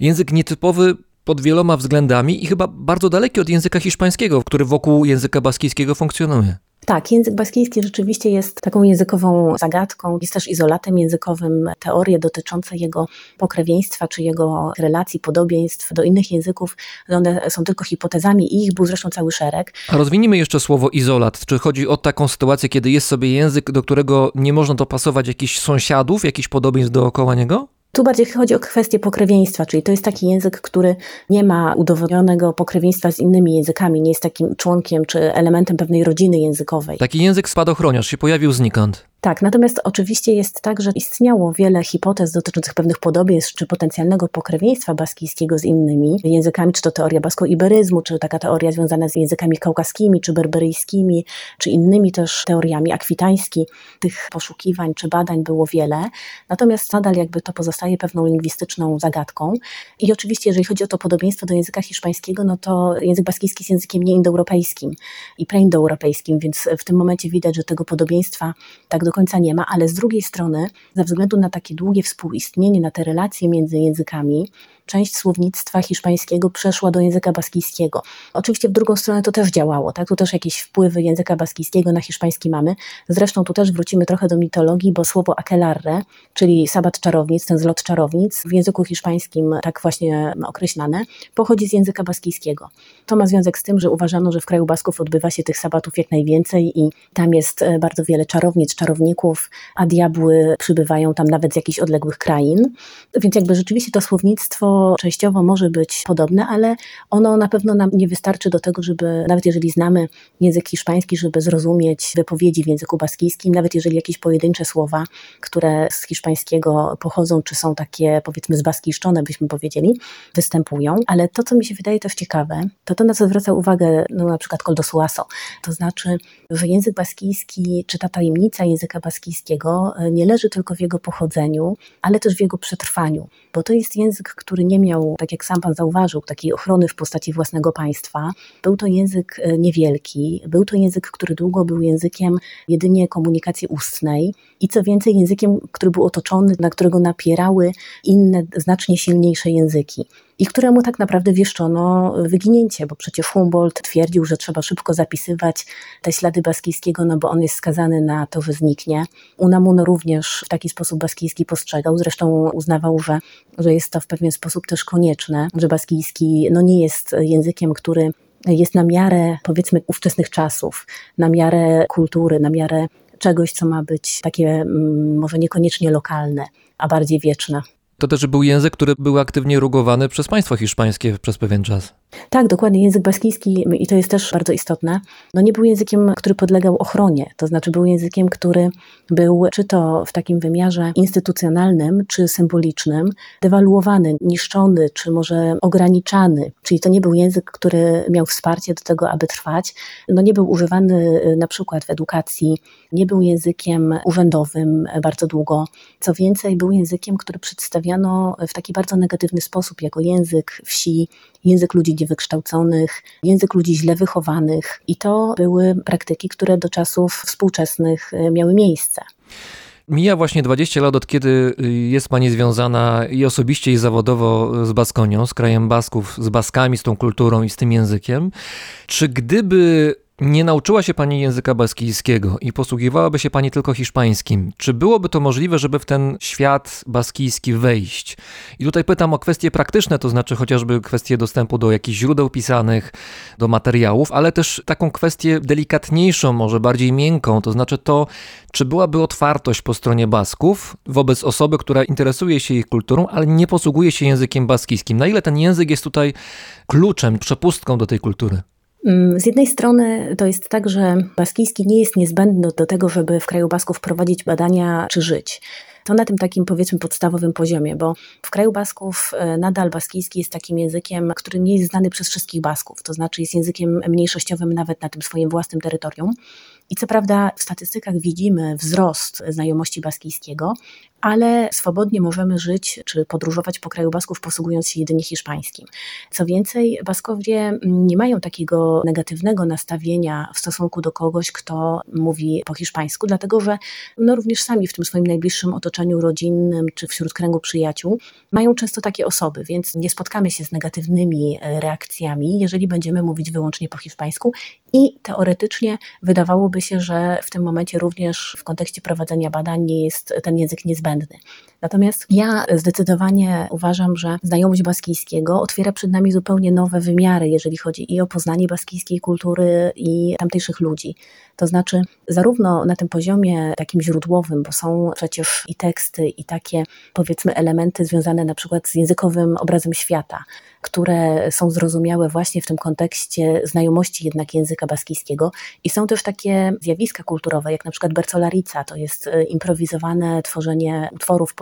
Język nietypowy pod wieloma względami i chyba bardzo daleki od języka hiszpańskiego, który wokół języka baskijskiego funkcjonuje. Tak, język baskijski rzeczywiście jest taką językową zagadką, jest też izolatem językowym. Teorie dotyczące jego pokrewieństwa czy jego relacji, podobieństw do innych języków, one są tylko hipotezami i ich był zresztą cały szereg. A rozwinijmy jeszcze słowo izolat. Czy chodzi o taką sytuację, kiedy jest sobie język, do którego nie można dopasować jakichś sąsiadów, jakichś podobieństw dookoła niego? Tu bardziej chodzi o kwestię pokrewieństwa, czyli to jest taki język, który nie ma udowodnionego pokrewieństwa z innymi językami, nie jest takim członkiem czy elementem pewnej rodziny językowej. Taki język spadochroniarz się pojawił znikąd. Tak, natomiast oczywiście jest tak, że istniało wiele hipotez dotyczących pewnych podobieństw czy potencjalnego pokrewieństwa baskijskiego z innymi językami, czy to teoria basko-iberyzmu, czy taka teoria związana z językami kaukaskimi, czy berberyjskimi, czy innymi też teoriami akwitański. Tych poszukiwań czy badań było wiele, natomiast nadal jakby to pozostaje pewną lingwistyczną zagadką. I oczywiście, jeżeli chodzi o to podobieństwo do języka hiszpańskiego, no to język baskijski jest językiem nieindoeuropejskim i preindoeuropejskim, więc w tym momencie widać, że tego podobieństwa tak do końca nie ma, ale z drugiej strony, ze względu na takie długie współistnienie, na te relacje między językami, część słownictwa hiszpańskiego przeszła do języka baskijskiego. Oczywiście w drugą stronę to też działało, tak? Tu też jakieś wpływy języka baskijskiego na hiszpański mamy. Zresztą tu też wrócimy trochę do mitologii, bo słowo aquelarre, czyli sabat czarownic, ten zlot czarownic, w języku hiszpańskim tak właśnie określane, pochodzi z języka baskijskiego. To ma związek z tym, że uważano, że w kraju Basków odbywa się tych sabatów jak najwięcej i tam jest e, bardzo wiele czarownic, czarowników, a diabły przybywają tam nawet z jakichś odległych krain. Więc jakby rzeczywiście to słownictwo częściowo może być podobne, ale ono na pewno nam nie wystarczy do tego, żeby, nawet jeżeli znamy język hiszpański, żeby zrozumieć wypowiedzi w języku baskijskim, nawet jeżeli jakieś pojedyncze słowa, które z hiszpańskiego pochodzą, czy są takie powiedzmy zbaskiszczone, byśmy powiedzieli, występują. Ale to, co mi się wydaje też ciekawe, to to, na co zwraca uwagę no, na przykład Koldosuaso, to znaczy, że język baskijski, czy ta tajemnica języka baskijskiego e, nie leży tylko w jego pochodzeniu, ale też w jego przetrwaniu, bo to jest język, który nie miał, tak jak sam pan zauważył, takiej ochrony w postaci własnego państwa. Był to język e, niewielki, był to język, który długo był językiem jedynie komunikacji ustnej i co więcej językiem, który był otoczony, na którego napierały inne, znacznie silniejsze języki i któremu tak naprawdę wieszczono wyginięcie, bo przecież Humboldt twierdził, że trzeba szybko zapisywać te ślady baskijskiego, no bo on jest skazany na to, że zniknie. Unamuno również w taki sposób baskijski postrzegał, zresztą uznawał, że, że jest to w pewien sposób też konieczne, że baskijski no nie jest językiem, który jest na miarę powiedzmy ówczesnych czasów, na miarę kultury, na miarę czegoś, co ma być takie mm, może niekoniecznie lokalne, a bardziej wieczne. To też był język, który był aktywnie rugowany przez państwo hiszpańskie przez pewien czas. Tak, dokładnie. Język baskijski, i to jest też bardzo istotne, no nie był językiem, który podlegał ochronie. To znaczy był językiem, który był czy to w takim wymiarze instytucjonalnym, czy symbolicznym, dewaluowany, niszczony, czy może ograniczany. Czyli to nie był język, który miał wsparcie do tego, aby trwać. No nie był używany y, na przykład w edukacji, nie był językiem urzędowym bardzo długo. Co więcej, był językiem, który przedstawiano w taki bardzo negatywny sposób, jako język wsi, język ludzi niewykształconych, język ludzi źle wychowanych. I to były praktyki, które do czasów współczesnych e, miały miejsce. Mija właśnie 20 lat od kiedy y, jest Pani związana i osobiście i zawodowo z Baskonią, z krajem Basków, z Baskami, z tą kulturą i z tym językiem. Czy gdyby nie nauczyła się pani języka baskijskiego i posługiwałaby się pani tylko hiszpańskim, czy byłoby to możliwe, żeby w ten świat baskijski wejść? I tutaj pytam o kwestie praktyczne, to znaczy chociażby kwestie dostępu do jakichś źródeł pisanych, do materiałów, ale też taką kwestię delikatniejszą, może bardziej miękką, to znaczy to, czy byłaby otwartość po stronie Basków wobec osoby, która interesuje się ich kulturą, ale nie posługuje się językiem baskijskim. Na ile ten język jest tutaj kluczem, przepustką do tej kultury? Mm, z jednej strony to jest tak, że baskijski nie jest niezbędny do tego, żeby w kraju Basków prowadzić badania czy żyć. To na tym takim powiedzmy podstawowym poziomie, bo w kraju Basków e, nadal baskijski jest takim językiem, który nie jest znany przez wszystkich Basków, to znaczy jest językiem mniejszościowym nawet na tym swoim własnym terytorium. I co prawda w statystykach widzimy wzrost znajomości baskijskiego, ale swobodnie możemy żyć czy podróżować po kraju Basków posługując się jedynie hiszpańskim. Co więcej, Baskowie nie mają takiego negatywnego nastawienia w stosunku do kogoś, kto mówi po hiszpańsku, dlatego że no również sami w tym swoim najbliższym otoczeniu rodzinnym czy wśród kręgu przyjaciół mają często takie osoby, więc nie spotkamy się z negatywnymi reakcjami, jeżeli będziemy mówić wyłącznie po hiszpańsku I teoretycznie wydawałoby się, że w tym momencie również w kontekście prowadzenia badań jest ten język niezbędny. understand that. Natomiast ja zdecydowanie uważam, że znajomość baskijskiego otwiera przed nami zupełnie nowe wymiary, jeżeli chodzi i o poznanie baskijskiej kultury i tamtejszych ludzi. To znaczy, zarówno na tym poziomie takim źródłowym, bo są przecież i teksty, i takie powiedzmy elementy związane na przykład z językowym obrazem świata, które są zrozumiałe właśnie w tym kontekście znajomości jednak języka baskijskiego. I są też takie zjawiska kulturowe, jak na przykład bercolarica, to jest e, improwizowane tworzenie utworów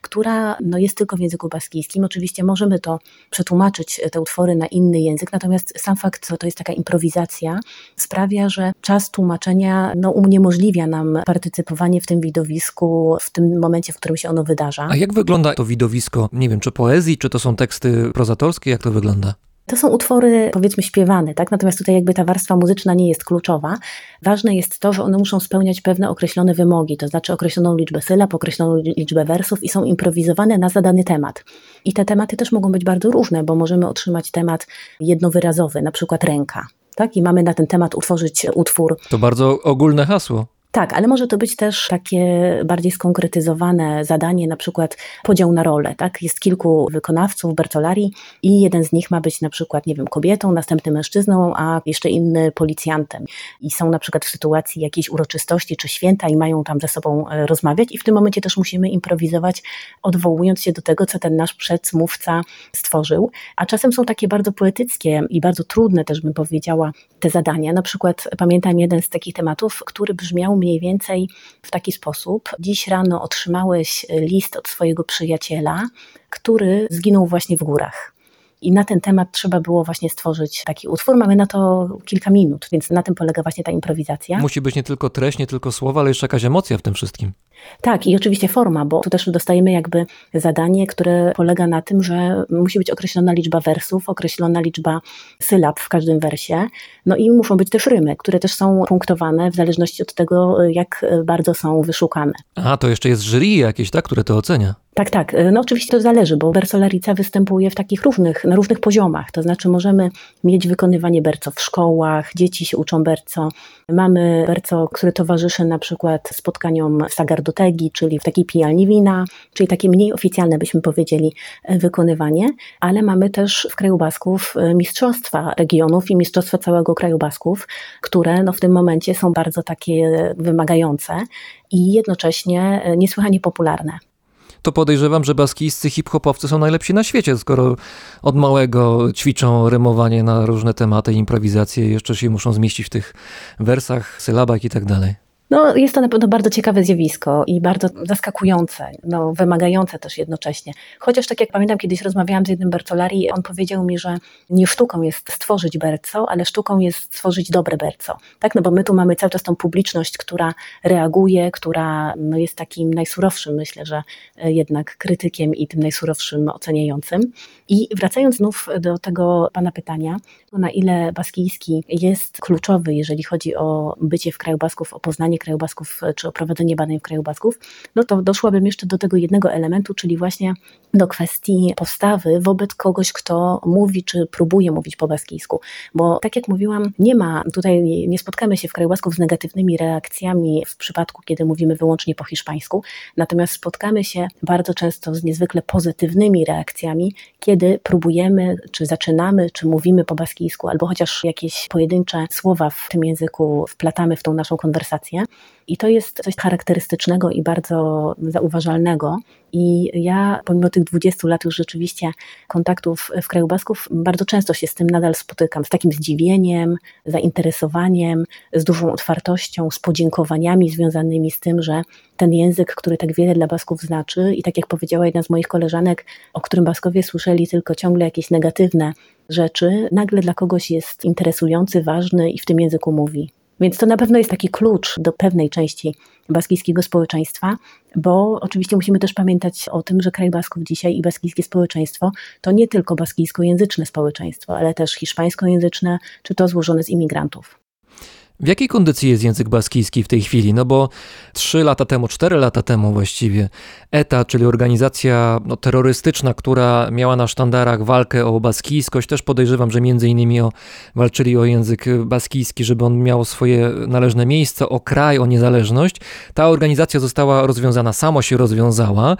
która no, jest tylko w języku baskijskim. Oczywiście możemy to przetłumaczyć, te utwory na inny język, natomiast sam fakt, że to jest taka improwizacja, sprawia, że czas tłumaczenia no, uniemożliwia nam partycypowanie w tym widowisku w tym momencie, w którym się ono wydarza. A jak wygląda to widowisko? Nie wiem, czy poezji, czy to są teksty prozatorskie? Jak to wygląda? To są utwory, powiedzmy, śpiewane, tak? Natomiast tutaj jakby ta warstwa muzyczna nie jest kluczowa. Ważne jest to, że one muszą spełniać pewne określone wymogi, to znaczy określoną liczbę sylab, określoną liczbę wersów i są improwizowane na zadany temat. I te tematy też mogą być bardzo różne, bo możemy otrzymać temat jednowyrazowy, na przykład ręka. Tak? I mamy na ten temat utworzyć utwór. To bardzo ogólne hasło. Tak, ale może to być też takie bardziej skonkretyzowane zadanie, na przykład podział na role. Tak? Jest kilku wykonawców Bertolari i jeden z nich ma być na przykład, nie wiem, kobietą, następny mężczyzną, a jeszcze inny policjantem. I są na przykład w sytuacji jakiejś uroczystości czy święta i mają tam ze sobą e, rozmawiać i w tym momencie też musimy improwizować, odwołując się do tego, co ten nasz przedmówca stworzył. A czasem są takie bardzo poetyckie i bardzo trudne też bym powiedziała te zadania. Na przykład pamiętam jeden z takich tematów, który brzmiał mniej więcej w taki sposób. Dziś rano otrzymałeś list od swojego przyjaciela, który zginął właśnie w górach. I na ten temat trzeba było właśnie stworzyć taki utwór. Mamy na to kilka minut, więc na tym polega właśnie ta improwizacja. Musi być nie tylko treść, nie tylko słowa, ale jeszcze jakaś emocja w tym wszystkim. Tak, i oczywiście forma, bo tu też dostajemy jakby zadanie, które polega na tym, że musi być określona liczba wersów, określona liczba sylab w każdym wersie, no i muszą być też rymy, które też są punktowane w zależności od tego, jak bardzo są wyszukane. A, to jeszcze jest jury jakieś, tak, które to ocenia. Tak, tak. No oczywiście to zależy, bo bersolarica występuje w takich różnych, na różnych poziomach. To znaczy możemy mieć wykonywanie berco w szkołach, dzieci się uczą berco. Mamy berco, które towarzyszy na przykład spotkaniom sagardotegi, czyli w takiej pijalni wina, czyli takie mniej oficjalne, byśmy powiedzieli, wykonywanie, ale mamy też w kraju Basków mistrzostwa regionów i mistrzostwa całego kraju Basków, które no w tym momencie są bardzo takie wymagające i jednocześnie niesłychanie popularne to podejrzewam, że baskijscy hip-hopowcy są najlepsi na świecie, skoro od małego ćwiczą rymowanie na różne tematy, improwizacje, jeszcze się muszą zmieścić w tych wersach, sylabach i tak dalej. No, jest to na pewno bardzo ciekawe zjawisko i bardzo zaskakujące, no, wymagające też jednocześnie. Chociaż tak jak pamiętam, kiedyś rozmawiałam z jednym Bercolari, on powiedział mi, że nie sztuką jest stworzyć berco, ale sztuką jest stworzyć dobre berco. Tak, no bo my tu mamy cały czas tą publiczność, która reaguje, która no, jest takim najsurowszym, myślę, że e, jednak krytykiem i tym najsurowszym oceniającym. I wracając znów do tego pana pytania, na ile baskijski jest kluczowy, jeżeli chodzi o bycie w kraju Basków, o poznanie kraju Basków, czy o prowadzenie badań w kraju Basków, no to doszłabym jeszcze do tego jednego elementu, czyli właśnie do kwestii postawy wobec kogoś, kto mówi, czy próbuje mówić po baskijsku. Bo tak jak mówiłam, nie ma, tutaj nie spotkamy się w kraju Basków z negatywnymi reakcjami w przypadku, kiedy mówimy wyłącznie po hiszpańsku, natomiast spotkamy się bardzo często z niezwykle pozytywnymi reakcjami, kiedy próbujemy, czy zaczynamy, czy mówimy po baskijsku, albo chociaż jakieś pojedyncze słowa w tym języku wplatamy w tą naszą konwersację. I to jest coś charakterystycznego i bardzo zauważalnego. I ja, pomimo tych 20 lat już rzeczywiście kontaktów w kraju Basków, bardzo często się z tym nadal spotykam, z takim zdziwieniem, zainteresowaniem, z dużą otwartością, z podziękowaniami związanymi z tym, że ten język, który tak wiele dla Basków znaczy, i tak jak powiedziała jedna z moich koleżanek, o którym Baskowie słyszeli tylko ciągle jakieś negatywne rzeczy, nagle dla kogoś jest interesujący, ważny i w tym języku mówi. Więc to na pewno jest taki klucz do pewnej części baskijskiego społeczeństwa, bo oczywiście musimy też pamiętać o tym, że kraj Basków dzisiaj i baskijskie społeczeństwo to nie tylko baskijskojęzyczne społeczeństwo, ale też hiszpańskojęzyczne, czy to złożone z imigrantów. W jakiej kondycji jest język baskijski w tej chwili? No bo trzy lata temu, cztery lata temu właściwie, ETA, czyli organizacja no, terrorystyczna, która miała na sztandarach walkę o baskijskość, też podejrzewam, że między innymi o, walczyli o język baskijski, żeby on miał swoje należne miejsce, o kraj, o niezależność. Ta organizacja została rozwiązana, samo się rozwiązała,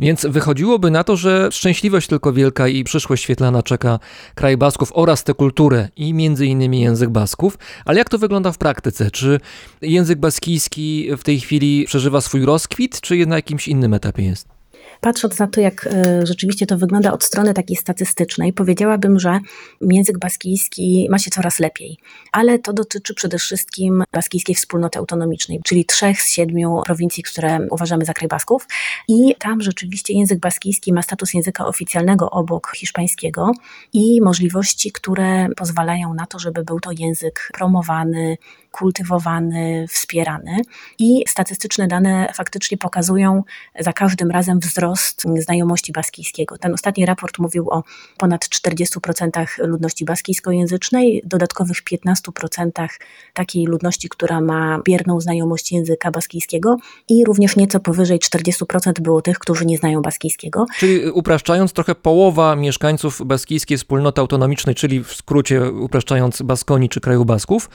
więc wychodziłoby na to, że szczęśliwość tylko wielka i przyszłość świetlana czeka kraj Basków oraz tę kulturę i między innymi język Basków. Ale jak to wygląda w praktyce? Czy język baskijski w tej chwili przeżywa swój rozkwit, czy na jakimś innym etapie jest? Patrząc na to, jak e, rzeczywiście to wygląda od strony takiej statystycznej, powiedziałabym, że język baskijski ma się coraz lepiej. Ale to dotyczy przede wszystkim baskijskiej wspólnoty autonomicznej, czyli trzech z siedmiu prowincji, które uważamy za kraj Basków. I tam rzeczywiście język baskijski ma status języka oficjalnego obok hiszpańskiego i możliwości, które pozwalają na to, żeby był to język promowany, kultywowany, wspierany. I statystyczne dane faktycznie pokazują za każdym razem wzrost znajomości baskijskiego. Ten ostatni raport mówił o ponad 40% ludności baskijskojęzycznej, dodatkowych 15% takiej ludności, która ma bierną znajomość języka baskijskiego i również nieco powyżej 40% było tych, którzy nie znają baskijskiego. Czyli upraszczając, trochę połowa mieszkańców baskijskiej wspólnoty autonomicznej, czyli w skrócie upraszczając Baskonii czy kraju Basków,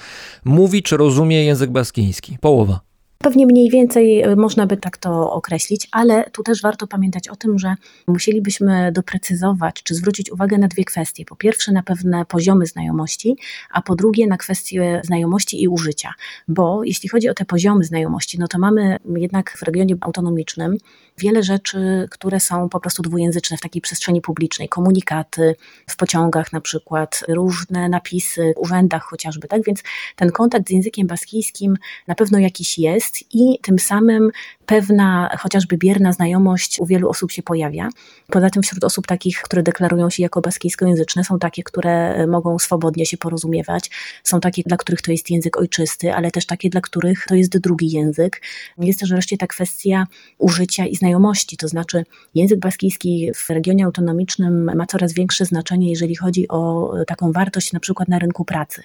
mówi czy rozumie język baskiński. Połowa. Pewnie mniej więcej e, można by tak to określić, ale tu też warto pamiętać o tym, że musielibyśmy doprecyzować czy zwrócić uwagę na dwie kwestie. Po pierwsze, na pewne poziomy znajomości, a po drugie, na kwestie znajomości i użycia. Bo jeśli chodzi o te poziomy znajomości, no to mamy jednak w regionie autonomicznym wiele rzeczy, które są po prostu dwujęzyczne w takiej przestrzeni publicznej. Komunikaty w pociągach na przykład, różne napisy w urzędach chociażby, tak? Więc ten kontakt z językiem baskijskim na pewno jakiś jest i tym samym pewna chociażby bierna znajomość u wielu osób się pojawia. Poza tym wśród osób takich, które deklarują się jako baskijskojęzyczne, są takie, które mogą swobodnie się porozumiewać, są takie, dla których to jest język ojczysty, ale też takie, dla których to jest drugi język. Jest też wreszcie ta kwestia użycia i znajomości, to znaczy język baskijski w regionie autonomicznym ma coraz większe znaczenie, jeżeli chodzi o taką wartość na przykład na rynku pracy.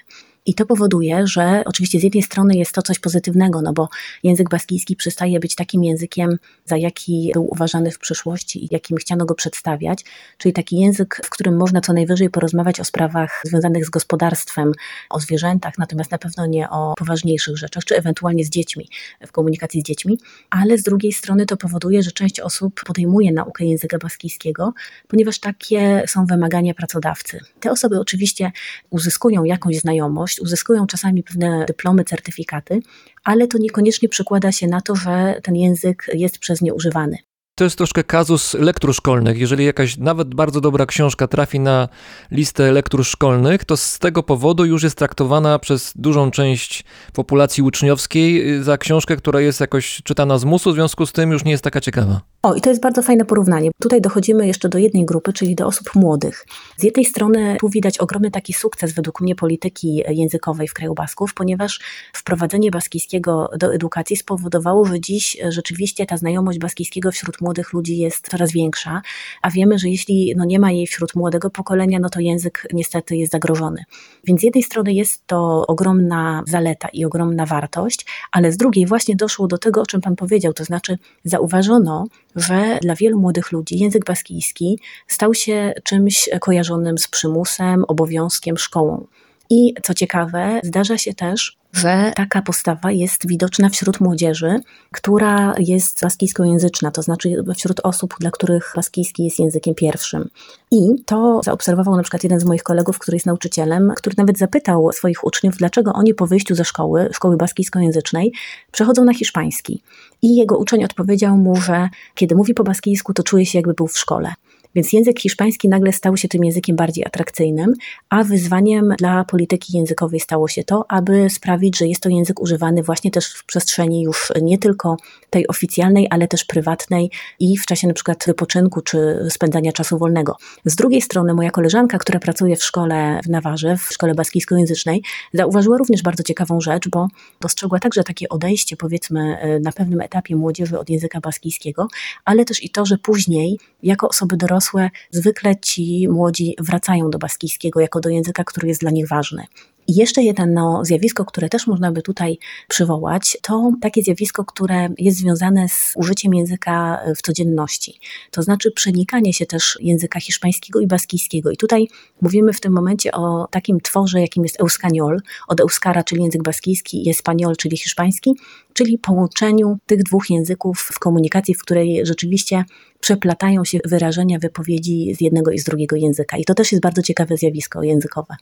I to powoduje, że oczywiście z jednej strony jest to coś pozytywnego, no bo język baskijski przestaje być takim językiem, za jaki był uważany w przyszłości i jakim chciano go przedstawiać, czyli taki język, w którym można co najwyżej porozmawiać o sprawach związanych z gospodarstwem, o zwierzętach, natomiast na pewno nie o poważniejszych rzeczach, czy ewentualnie z dziećmi, w komunikacji z dziećmi, ale z drugiej strony to powoduje, że część osób podejmuje naukę języka baskijskiego, ponieważ takie są wymagania pracodawcy. Te osoby oczywiście uzyskują jakąś znajomość, uzyskują czasami pewne dyplomy, certyfikaty, ale to niekoniecznie przekłada się na to, że ten język jest przez nie używany. To jest troszkę kazus lektur szkolnych. Jeżeli jakaś nawet bardzo dobra książka trafi na listę lektur szkolnych, to z tego powodu już jest traktowana przez dużą część populacji uczniowskiej za książkę, która jest jakoś czytana z musu, w związku z tym już nie jest taka ciekawa. O, i to jest bardzo fajne porównanie. Tutaj dochodzimy jeszcze do jednej grupy, czyli do osób młodych. Z jednej strony tu widać ogromny taki sukces według mnie polityki językowej w kraju Basków, ponieważ wprowadzenie baskijskiego do edukacji spowodowało, że dziś rzeczywiście ta znajomość baskijskiego wśród młodych ludzi jest coraz większa, a wiemy, że jeśli no, nie ma jej wśród młodego pokolenia, no to język niestety jest zagrożony. Więc z jednej strony jest to ogromna zaleta i ogromna wartość, ale z drugiej właśnie doszło do tego, o czym Pan powiedział, to znaczy zauważono, że dla wielu młodych ludzi język baskijski stał się czymś kojarzonym z przymusem, obowiązkiem, szkołą. I co ciekawe, zdarza się też, że taka postawa jest widoczna wśród młodzieży, która jest baskijskojęzyczna, to znaczy wśród osób, dla których baskijski jest językiem pierwszym. I to zaobserwował na przykład jeden z moich kolegów, który jest nauczycielem, który nawet zapytał swoich uczniów, dlaczego oni po wyjściu ze szkoły, szkoły baskijskojęzycznej, przechodzą na hiszpański. I jego uczeń odpowiedział mu, że kiedy mówi po baskijsku, to czuje się jakby był w szkole. Więc język hiszpański nagle stał się tym językiem bardziej atrakcyjnym, a wyzwaniem dla polityki językowej stało się to, aby sprawić, że jest to język używany właśnie też w przestrzeni już nie tylko tej oficjalnej, ale też prywatnej i w czasie na przykład wypoczynku czy spędzania czasu wolnego. Z drugiej strony moja koleżanka, która pracuje w szkole w Nawarze, w szkole baskijskojęzycznej, zauważyła również bardzo ciekawą rzecz, bo dostrzegła także takie odejście powiedzmy na pewnym etapie młodzieży od języka baskijskiego, ale też i to, że później jako osoby dorosłe dorosłe, zwykle ci młodzi wracają do baskijskiego jako do języka, który jest dla nich ważny. I jeszcze jedno zjawisko, które też można by tutaj przywołać, to takie zjawisko, które jest związane z użyciem języka w codzienności. To znaczy przenikanie się też języka hiszpańskiego i baskijskiego. I tutaj mówimy w tym momencie o takim tworze, jakim jest euskaniol, od euskara, czyli język baskijski, i espanol, czyli hiszpański, czyli połączeniu tych dwóch języków w komunikacji, w której rzeczywiście przeplatają się wyrażenia, wypowiedzi z jednego i z drugiego języka. I to też jest bardzo ciekawe zjawisko językowe.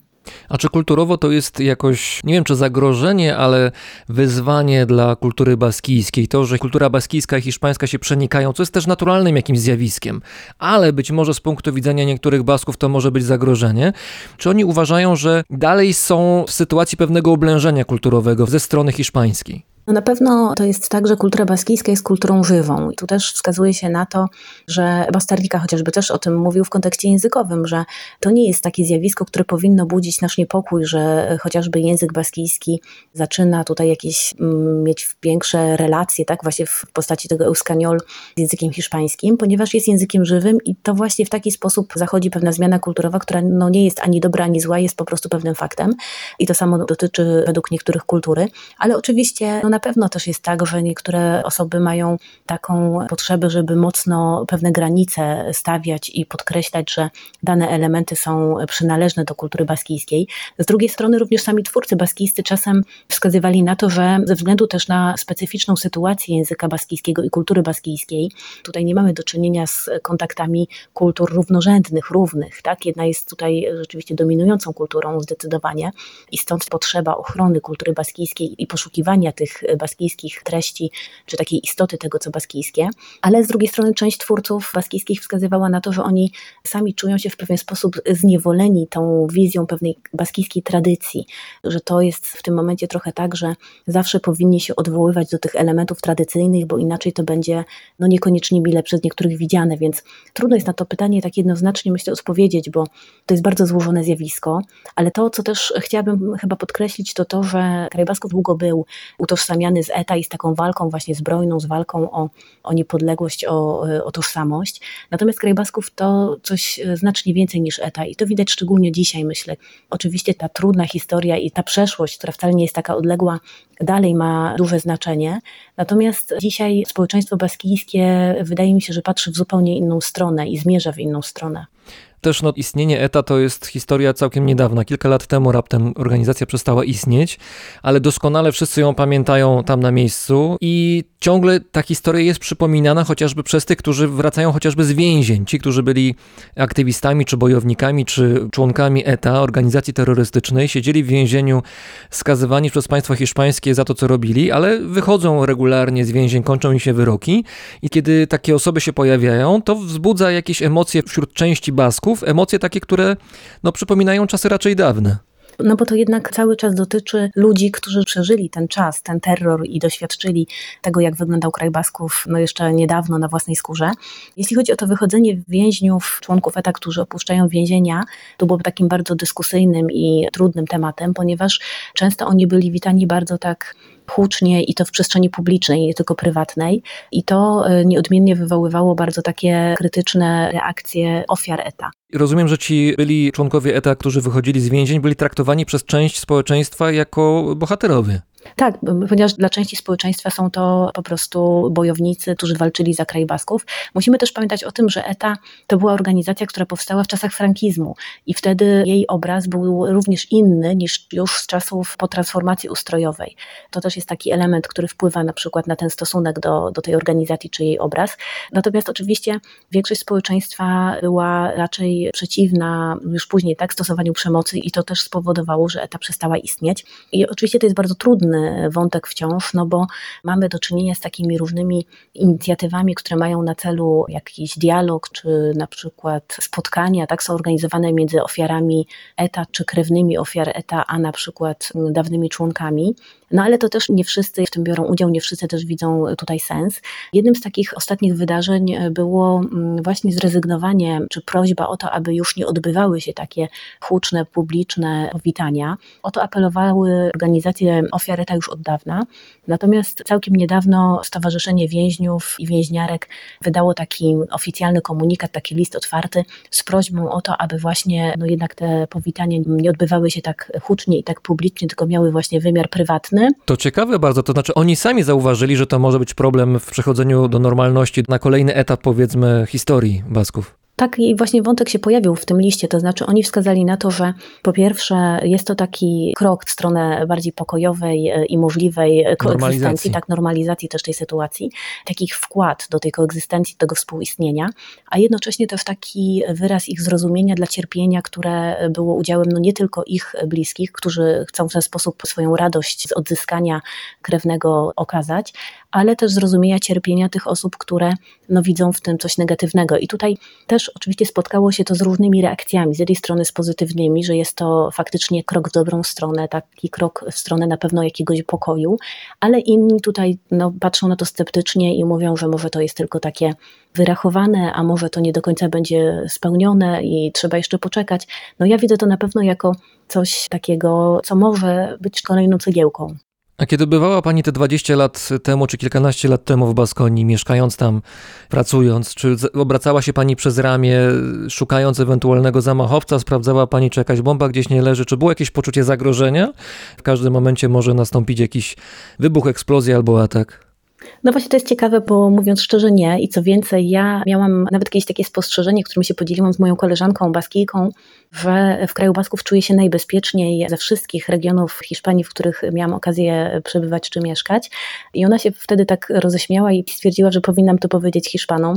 A czy kulturowo to jest jakoś, nie wiem czy zagrożenie, ale wyzwanie dla kultury baskijskiej? To, że kultura baskijska i hiszpańska się przenikają, co jest też naturalnym jakimś zjawiskiem, ale być może z punktu widzenia niektórych Basków to może być zagrożenie. Czy oni uważają, że dalej są w sytuacji pewnego oblężenia kulturowego ze strony hiszpańskiej? No na pewno to jest tak, że kultura baskijska jest kulturą żywą. I tu też wskazuje się na to, że Bastarlika chociażby też o tym mówił w kontekście językowym, że to nie jest takie zjawisko, które powinno budzić nasz niepokój, że chociażby język baskijski zaczyna tutaj jakieś mm, mieć większe relacje, tak, właśnie w postaci tego euskaniol z językiem hiszpańskim, ponieważ jest językiem żywym i to właśnie w taki sposób zachodzi pewna zmiana kulturowa, która no nie jest ani dobra, ani zła, jest po prostu pewnym faktem. I to samo dotyczy według niektórych kultury, ale oczywiście no, na pewno też jest tak, że niektóre osoby mają taką potrzebę, żeby mocno pewne granice stawiać i podkreślać, że dane elementy są przynależne do kultury baskijskiej. Z drugiej strony również sami twórcy baskijscy czasem wskazywali na to, że ze względu też na specyficzną sytuację języka baskijskiego i kultury baskijskiej, tutaj nie mamy do czynienia z kontaktami kultur równorzędnych, równych. Tak? Jedna jest tutaj rzeczywiście dominującą kulturą zdecydowanie i stąd potrzeba ochrony kultury baskijskiej i poszukiwania tych baskijskich treści, czy takiej istoty tego, co baskijskie, ale z drugiej strony część twórców baskijskich wskazywała na to, że oni sami czują się w pewien sposób zniewoleni tą wizją pewnej baskijskiej tradycji, że to jest w tym momencie trochę tak, że zawsze powinni się odwoływać do tych elementów tradycyjnych, bo inaczej to będzie no niekoniecznie mile przez niektórych widziane, więc trudno jest na to pytanie tak jednoznacznie myślę odpowiedzieć, bo to jest bardzo złożone zjawisko, ale to, co też chciałabym chyba podkreślić, to to, że kraj Basków długo był utożsamiany z ETA i z taką walką właśnie zbrojną, z walką o, o niepodległość, o, o tożsamość. Natomiast kraj Basków to coś znacznie więcej niż ETA i to widać szczególnie dzisiaj, myślę. Oczywiście ta trudna historia i ta przeszłość, która wcale nie jest taka odległa, dalej ma duże znaczenie. Natomiast dzisiaj społeczeństwo baskijskie wydaje mi się, że patrzy w zupełnie inną stronę i zmierza w inną stronę. Też no, istnienie ETA to jest historia całkiem niedawna. Kilka lat temu raptem organizacja przestała istnieć, ale doskonale wszyscy ją pamiętają tam na miejscu i ciągle ta historia jest przypominana chociażby przez tych, którzy wracają chociażby z więzień. Ci, którzy byli aktywistami, czy bojownikami, czy członkami ETA, organizacji terrorystycznej, siedzieli w więzieniu skazywani przez państwo hiszpańskie za to, co robili, ale wychodzą regularnie z więzień, kończą im się wyroki i kiedy takie osoby się pojawiają, to wzbudza jakieś emocje wśród części Basków, emocje takie, które no, przypominają czasy raczej dawne. No bo to jednak cały czas dotyczy ludzi, którzy przeżyli ten czas, ten terror i doświadczyli tego, jak wyglądał kraj Basków no jeszcze niedawno na własnej skórze. Jeśli chodzi o to wychodzenie więźniów, członków ETA, którzy opuszczają więzienia, to było takim bardzo dyskusyjnym i trudnym tematem, ponieważ często oni byli witani bardzo tak hucznie i to w przestrzeni publicznej, nie tylko prywatnej. I to e, nieodmiennie wywoływało bardzo takie krytyczne reakcje ofiar ETA. Rozumiem, że ci byli członkowie ETA, którzy wychodzili z więzień, byli traktowani przez część społeczeństwa jako bohaterowie. Tak, ponieważ dla części społeczeństwa są to po prostu bojownicy, którzy walczyli za kraj Basków. Musimy też pamiętać o tym, że ETA to była organizacja, która powstała w czasach frankizmu i wtedy jej obraz był również inny niż już z czasów po transformacji ustrojowej. To też jest taki element, który wpływa na przykład na ten stosunek do, do tej organizacji czy jej obraz. Natomiast oczywiście większość społeczeństwa była raczej przeciwna już później tak stosowaniu przemocy i to też spowodowało, że ETA przestała istnieć. I oczywiście to jest bardzo trudne wątek wciąż, no bo mamy do czynienia z takimi różnymi inicjatywami, które mają na celu jakiś dialog, czy na przykład spotkania, tak są organizowane między ofiarami ETA, czy krewnymi ofiar ETA, a na przykład dawnymi członkami. No ale to też nie wszyscy w tym biorą udział, nie wszyscy też widzą tutaj sens. Jednym z takich ostatnich wydarzeń było mm, właśnie zrezygnowanie, czy prośba o to, aby już nie odbywały się takie huczne, publiczne powitania. O to apelowały organizacje ofiar ETA już od dawna. Natomiast całkiem niedawno Stowarzyszenie Więźniów i Więźniarek wydało taki oficjalny komunikat, taki list otwarty z prośbą o to, aby właśnie no jednak te powitania nie odbywały się tak hucznie i tak publicznie, tylko miały właśnie wymiar prywatny. To ciekawe bardzo, to znaczy oni sami zauważyli, że to może być problem w przechodzeniu do normalności na kolejny etap powiedzmy historii Basków. Tak, i właśnie wątek się pojawił w tym liście, to znaczy oni wskazali na to, że po pierwsze jest to taki krok w stronę bardziej pokojowej e, i możliwej koegzystencji, tak, normalizacji też tej sytuacji, taki wkład do tej koegzystencji, tego współistnienia, a jednocześnie też taki wyraz ich zrozumienia dla cierpienia, które było udziałem no nie tylko ich bliskich, którzy chcą w ten sposób swoją radość z odzyskania krewnego okazać, ale też zrozumienia cierpienia tych osób, które no, widzą w tym coś negatywnego. I tutaj też oczywiście spotkało się to z różnymi reakcjami. Z jednej strony z pozytywnymi, że jest to faktycznie krok w dobrą stronę, taki krok w stronę na pewno jakiegoś pokoju, ale inni tutaj no, patrzą na to sceptycznie i mówią, że może to jest tylko takie wyrachowane, a może to nie do końca będzie spełnione i trzeba jeszcze poczekać. No ja widzę to na pewno jako coś takiego, co może być kolejną cegiełką. A kiedy bywała pani te 20 lat temu, czy kilkanaście lat temu w Baskonii, mieszkając tam, pracując, czy obracała się pani przez ramię, szukając ewentualnego zamachowca, sprawdzała pani, czy jakaś bomba gdzieś nie leży, czy było jakieś poczucie zagrożenia? W każdym momencie może nastąpić jakiś wybuch, eksplozja albo atak. No właśnie to jest ciekawe, bo mówiąc szczerze nie i co więcej, ja miałam nawet kiedyś takie spostrzeżenie, którym się podzieliłam z moją koleżanką baskijką, że w kraju Basków czuję się najbezpieczniej ze wszystkich regionów Hiszpanii, w których miałam okazję przebywać czy mieszkać. I ona się wtedy tak roześmiała i stwierdziła, że powinnam to powiedzieć Hiszpanom.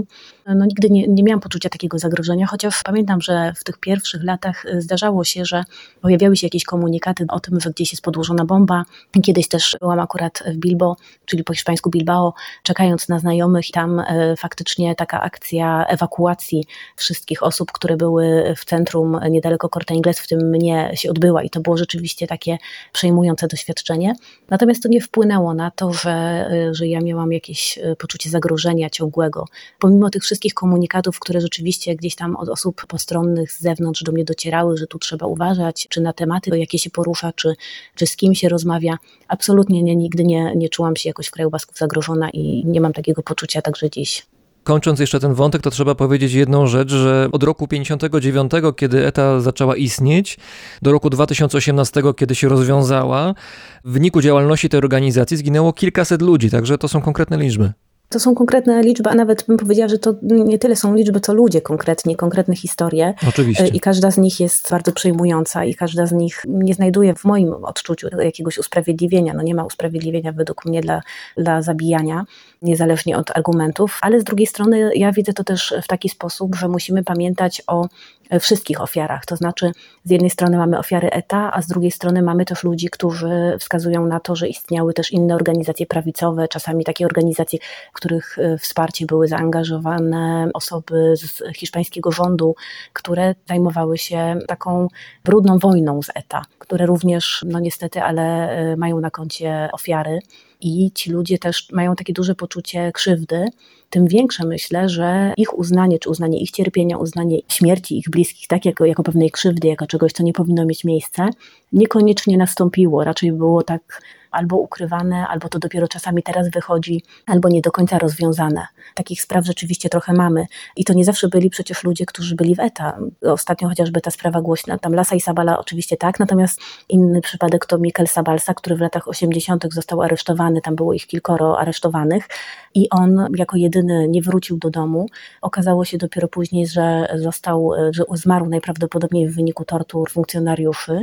No nigdy nie, nie miałam poczucia takiego zagrożenia, chociaż pamiętam, że w tych pierwszych latach zdarzało się, że pojawiały się jakieś komunikaty o tym, że gdzieś jest podłożona bomba. Kiedyś też byłam akurat w Bilbo, czyli po hiszpańsku Bilbao, czekając na znajomych i tam e, faktycznie taka akcja ewakuacji wszystkich osób, które były w centrum niedaleko Corte Inglés, w tym mnie się odbyła i to było rzeczywiście takie przejmujące doświadczenie. Natomiast to nie wpłynęło na to, że, e, że ja miałam jakieś e, poczucie zagrożenia ciągłego. Pomimo tych wszystkich komunikatów, które rzeczywiście gdzieś tam od osób postronnych z zewnątrz do mnie docierały, że tu trzeba uważać, czy na tematy, jakie się porusza, czy, czy z kim się rozmawia, absolutnie nie, nigdy nie, nie czułam się jakoś w kraju Basków zagrożona i nie mam takiego poczucia także dziś. Kończąc jeszcze ten wątek, to trzeba powiedzieć jedną rzecz, że od roku 59, kiedy ETA zaczęła istnieć, do roku 2018, kiedy się rozwiązała, w wyniku działalności tej organizacji zginęło kilkaset ludzi, także to są konkretne liczby. To są konkretne liczby, a nawet bym powiedziała, że to nie tyle są liczby, co ludzie konkretnie, konkretne historie. Oczywiście. I każda z nich jest bardzo przejmująca i każda z nich nie znajduje w moim odczuciu jakiegoś usprawiedliwienia. No nie ma usprawiedliwienia według mnie dla, dla zabijania, niezależnie od argumentów, ale z drugiej strony ja widzę to też w taki sposób, że musimy pamiętać o wszystkich ofiarach. To znaczy, z jednej strony mamy ofiary ETA, a z drugiej strony mamy też ludzi, którzy wskazują na to, że istniały też inne organizacje prawicowe, czasami takie organizacje, w których e, wsparcie były zaangażowane osoby z hiszpańskiego rządu, które zajmowały się taką brudną wojną z ETA, które również, no niestety, ale e, mają na koncie ofiary i ci ludzie też mają takie duże poczucie krzywdy, tym większe myślę, że ich uznanie, czy uznanie ich cierpienia, uznanie śmierci ich bliskich, tak jako, jako pewnej krzywdy, jako czegoś, co nie powinno mieć miejsca, niekoniecznie nastąpiło. Raczej było tak albo ukrywane, albo to dopiero czasami teraz wychodzi, albo nie do końca rozwiązane. Takich spraw rzeczywiście trochę mamy. I to nie zawsze byli przecież ludzie, którzy byli w ETA. Ostatnio chociażby ta sprawa głośna, tam Lasa i Sabala oczywiście tak, natomiast inny przypadek to Mikel Sabalsa, który w latach 80. został aresztowany, tam było ich kilkoro aresztowanych i on jako jedyny nie wrócił do domu. Okazało się dopiero później, że został, że zmarł najprawdopodobniej w wyniku tortur funkcjonariuszy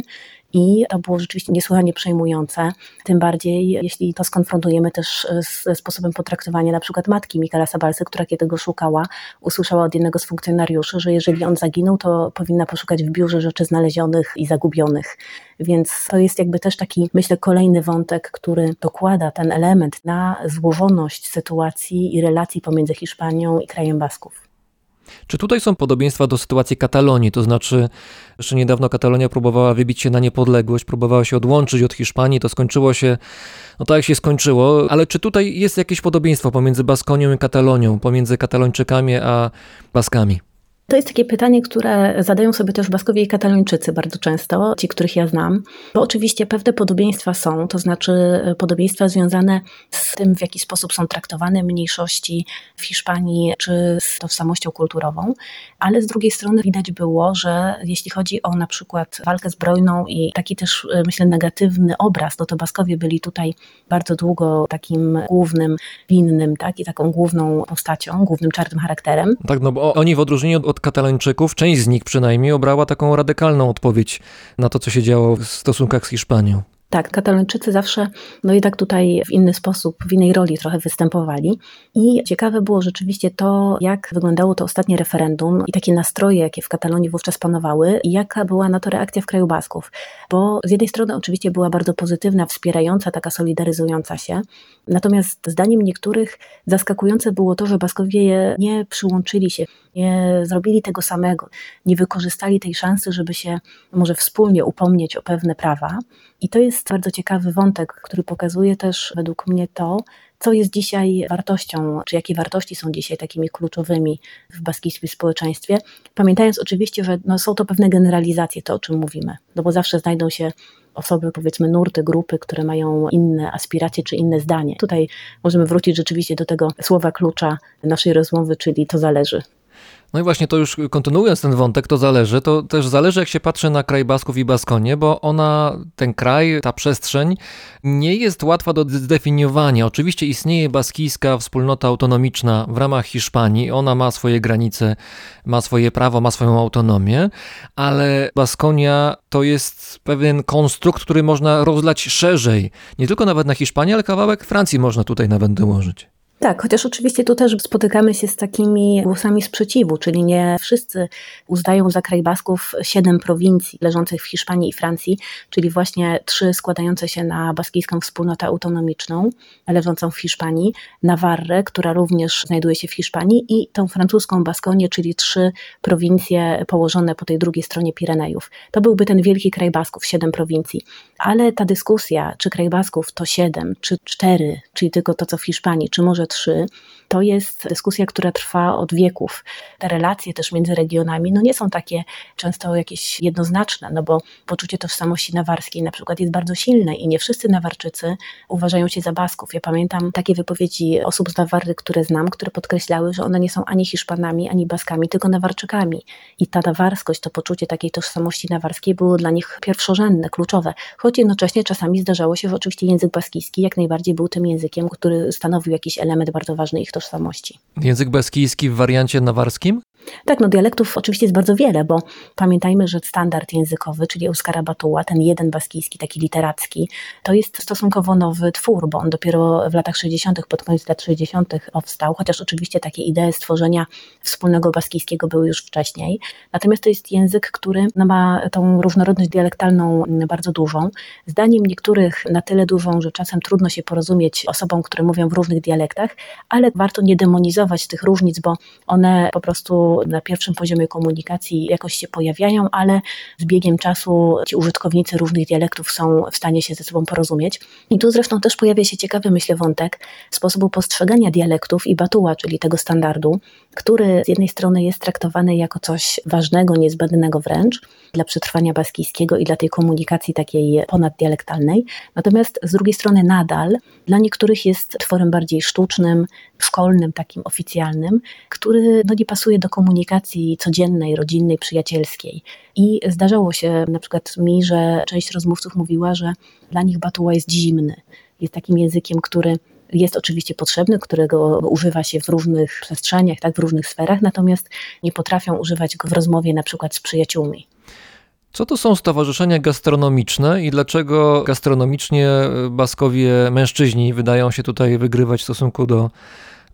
i to było rzeczywiście niesłychanie przejmujące, tym bardziej jeśli to skonfrontujemy też ze sposobem potraktowania na przykład matki Mikala Sabalsy, która kiedy go szukała, usłyszała od jednego z funkcjonariuszy, że jeżeli on zaginął, to powinna poszukać w biurze rzeczy znalezionych i zagubionych. Więc to jest jakby też taki, myślę, kolejny wątek, który dokłada ten element na złożoność sytuacji i relacji pomiędzy Hiszpanią i krajem Basków. Czy tutaj są podobieństwa do sytuacji Katalonii? To znaczy, jeszcze niedawno Katalonia próbowała wybić się na niepodległość, próbowała się odłączyć od Hiszpanii, to skończyło się, no tak jak się skończyło, ale czy tutaj jest jakieś podobieństwo pomiędzy Baskonią i Katalonią, pomiędzy Katalończykami a Baskami? To jest takie pytanie, które zadają sobie też Baskowie i Katalończycy bardzo często, ci, których ja znam, bo oczywiście pewne podobieństwa są, to znaczy podobieństwa związane z tym, w jaki sposób są traktowane mniejszości w Hiszpanii, czy z tożsamością kulturową, ale z drugiej strony widać było, że jeśli chodzi o na przykład walkę zbrojną i taki też, myślę, negatywny obraz, no to Baskowie byli tutaj bardzo długo takim głównym winnym, tak, i taką główną postacią, głównym czarnym charakterem. Tak, no bo oni w odróżnieniu od od Katalończyków, część z nich przynajmniej, obrała taką radykalną odpowiedź na to, co się działo w stosunkach z Hiszpanią. Tak, Katalończycy zawsze, no tak tutaj w inny sposób, w innej roli trochę występowali. I ciekawe było rzeczywiście to, jak wyglądało to ostatnie referendum i takie nastroje, jakie w Katalonii wówczas panowały i jaka była na to reakcja w kraju Basków. Bo z jednej strony oczywiście była bardzo pozytywna, wspierająca, taka solidaryzująca się. Natomiast zdaniem niektórych zaskakujące było to, że Baskowie nie przyłączyli się, nie zrobili tego samego, nie wykorzystali tej szansy, żeby się może wspólnie upomnieć o pewne prawa. I to jest bardzo ciekawy wątek, który pokazuje też według mnie to, co jest dzisiaj wartością, czy jakie wartości są dzisiaj takimi kluczowymi w baskijskim społeczeństwie. Pamiętając oczywiście, że no są to pewne generalizacje, to o czym mówimy, no bo zawsze znajdą się osoby, powiedzmy, nurty, grupy, które mają inne aspiracje czy inne zdanie. Tutaj możemy wrócić rzeczywiście do tego słowa klucza naszej rozmowy, czyli to zależy. No i właśnie to już kontynuując ten wątek, to zależy. To też zależy, jak się patrzy na kraj Basków i Baskonię, bo ona, ten kraj, ta przestrzeń nie jest łatwa do zdefiniowania. Oczywiście istnieje baskijska wspólnota autonomiczna w ramach Hiszpanii. Ona ma swoje granice, ma swoje prawo, ma swoją autonomię, ale Baskonia to jest pewien konstrukt, który można rozlać szerzej. Nie tylko nawet na Hiszpanię, ale kawałek Francji można tutaj nawet dołożyć. Tak, chociaż oczywiście tu też spotykamy się z takimi głosami sprzeciwu, czyli nie wszyscy uznają za kraj Basków siedem prowincji leżących w Hiszpanii i Francji, czyli właśnie trzy składające się na baskijską wspólnotę autonomiczną leżącą w Hiszpanii, Nawarrę, która również znajduje się w Hiszpanii i tą francuską Baskonię, czyli trzy prowincje położone po tej drugiej stronie Pirenejów. To byłby ten wielki kraj Basków, siedem prowincji. Ale ta dyskusja, czy kraj Basków to siedem, czy cztery, czyli tylko to, co w Hiszpanii, czy może trzy, to jest dyskusja, która trwa od wieków. Te relacje też między regionami no nie są takie często jakieś jednoznaczne, no bo poczucie tożsamości nawarskiej na przykład jest bardzo silne i nie wszyscy Nawarczycy uważają się za Basków. Ja pamiętam takie wypowiedzi osób z Nawarry, które znam, które podkreślały, że one nie są ani Hiszpanami, ani Baskami, tylko Nawarczykami. I ta nawarskość, to poczucie takiej tożsamości nawarskiej było dla nich pierwszorzędne, kluczowe. Choć jednocześnie czasami zdarzało się, że oczywiście język baskijski jak najbardziej był tym językiem, który stanowił jakiś element bardzo ważny ich tożsamości. Język baskijski w wariancie nawarskim? Tak, no dialektów oczywiście jest bardzo wiele, bo pamiętajmy, że standard językowy, czyli Euskara Batuła, ten jeden baskijski, taki literacki, to jest stosunkowo nowy twór, bo on dopiero w latach 60., pod koniec lat 60. powstał, chociaż oczywiście takie idee stworzenia wspólnego baskijskiego były już wcześniej. Natomiast to jest język, który no, ma tą różnorodność dialektalną bardzo dużą. Zdaniem niektórych na tyle dużą, że czasem trudno się porozumieć osobom, które mówią w różnych dialektach, ale warto nie demonizować tych różnic, bo one po prostu na pierwszym poziomie komunikacji jakoś się pojawiają, ale z biegiem czasu ci użytkownicy różnych dialektów są w stanie się ze sobą porozumieć. I tu zresztą też pojawia się ciekawy, myślę, wątek sposobu postrzegania dialektów i batuła, czyli tego standardu, który z jednej strony jest traktowany jako coś ważnego, niezbędnego wręcz dla przetrwania baskijskiego i dla tej komunikacji takiej ponaddialektalnej, natomiast z drugiej strony nadal dla niektórych jest tworem bardziej sztucznym, szkolnym, takim oficjalnym, który no, nie pasuje do komunikacji codziennej, rodzinnej, przyjacielskiej. I zdarzało się na przykład mi, że część rozmówców mówiła, że dla nich Batuła jest zimny. Jest takim językiem, który jest oczywiście potrzebny, którego używa się w różnych przestrzeniach, tak, w różnych sferach, natomiast nie potrafią używać go w rozmowie na przykład z przyjaciółmi. Co to są stowarzyszenia gastronomiczne i dlaczego gastronomicznie Baskowie mężczyźni wydają się tutaj wygrywać w stosunku do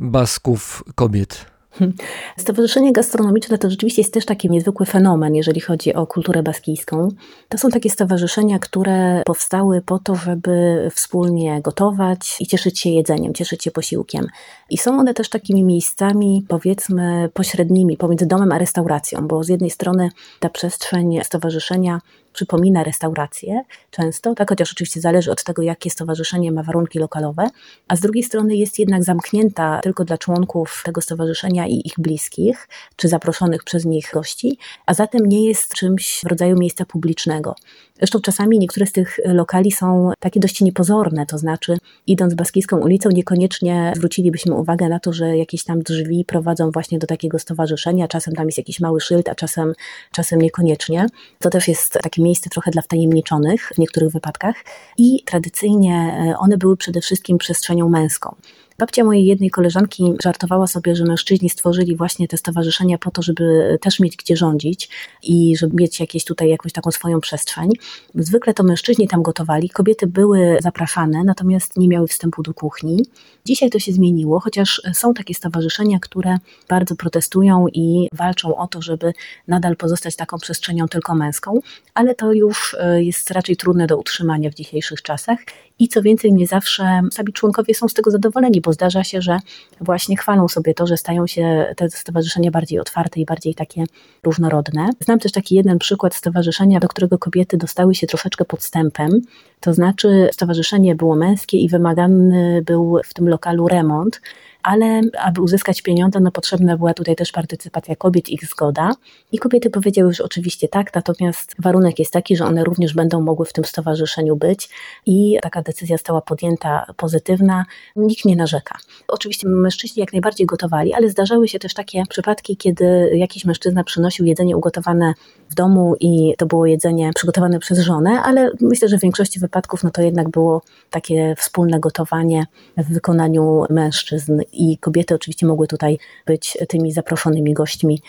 Basków kobiet? *laughs* Stowarzyszenie gastronomiczne to rzeczywiście jest też taki niezwykły fenomen, jeżeli chodzi o kulturę baskijską. To są takie stowarzyszenia, które powstały po to, żeby wspólnie gotować i cieszyć się jedzeniem, cieszyć się posiłkiem. I są one też takimi miejscami, powiedzmy, pośrednimi pomiędzy domem a restauracją, bo z jednej strony ta przestrzeń stowarzyszenia przypomina restaurację często, tak, chociaż oczywiście zależy od tego, jakie stowarzyszenie ma warunki lokalowe, a z drugiej strony jest jednak zamknięta tylko dla członków tego stowarzyszenia i ich bliskich, czy zaproszonych przez nich gości, a zatem nie jest czymś w rodzaju miejsca publicznego. Zresztą czasami niektóre z tych lokali są takie dość niepozorne, to znaczy idąc Baskijską ulicą niekoniecznie zwrócilibyśmy uwagę na to, że jakieś tam drzwi prowadzą właśnie do takiego stowarzyszenia, czasem tam jest jakiś mały szyld, a czasem, czasem niekoniecznie. To też jest takie miejsce trochę dla wtajemniczonych w niektórych wypadkach i tradycyjnie one były przede wszystkim przestrzenią męską. Babcia mojej jednej koleżanki żartowała sobie, że mężczyźni stworzyli właśnie te stowarzyszenia po to, żeby też mieć gdzie rządzić i żeby mieć jakieś tutaj jakąś taką swoją przestrzeń. Zwykle to mężczyźni tam gotowali, kobiety były zapraszane, natomiast nie miały wstępu do kuchni. Dzisiaj to się zmieniło, chociaż są takie stowarzyszenia, które bardzo protestują i walczą o to, żeby nadal pozostać taką przestrzenią tylko męską, ale to już jest raczej trudne do utrzymania w dzisiejszych czasach i co więcej, nie zawsze sami członkowie są z tego zadowoleni, bo zdarza się, że właśnie chwalą sobie to, że stają się te stowarzyszenia bardziej otwarte i bardziej takie różnorodne. Znam też taki jeden przykład stowarzyszenia, do którego kobiety dostały się troszeczkę podstępem. To znaczy, stowarzyszenie było męskie i wymagany był w tym lokalu remont ale aby uzyskać pieniądze, no potrzebna była tutaj też partycypacja kobiet, ich zgoda. I kobiety powiedziały, że oczywiście tak, natomiast warunek jest taki, że one również będą mogły w tym stowarzyszeniu być i taka decyzja została podjęta pozytywna, nikt nie narzeka. Oczywiście mężczyźni jak najbardziej gotowali, ale zdarzały się też takie przypadki, kiedy jakiś mężczyzna przynosił jedzenie ugotowane w domu i to było jedzenie przygotowane przez żonę, ale myślę, że w większości wypadków no to jednak było takie wspólne gotowanie w wykonaniu mężczyzn i kobiety oczywiście mogły tutaj być tymi zaproszonymi gośćmi,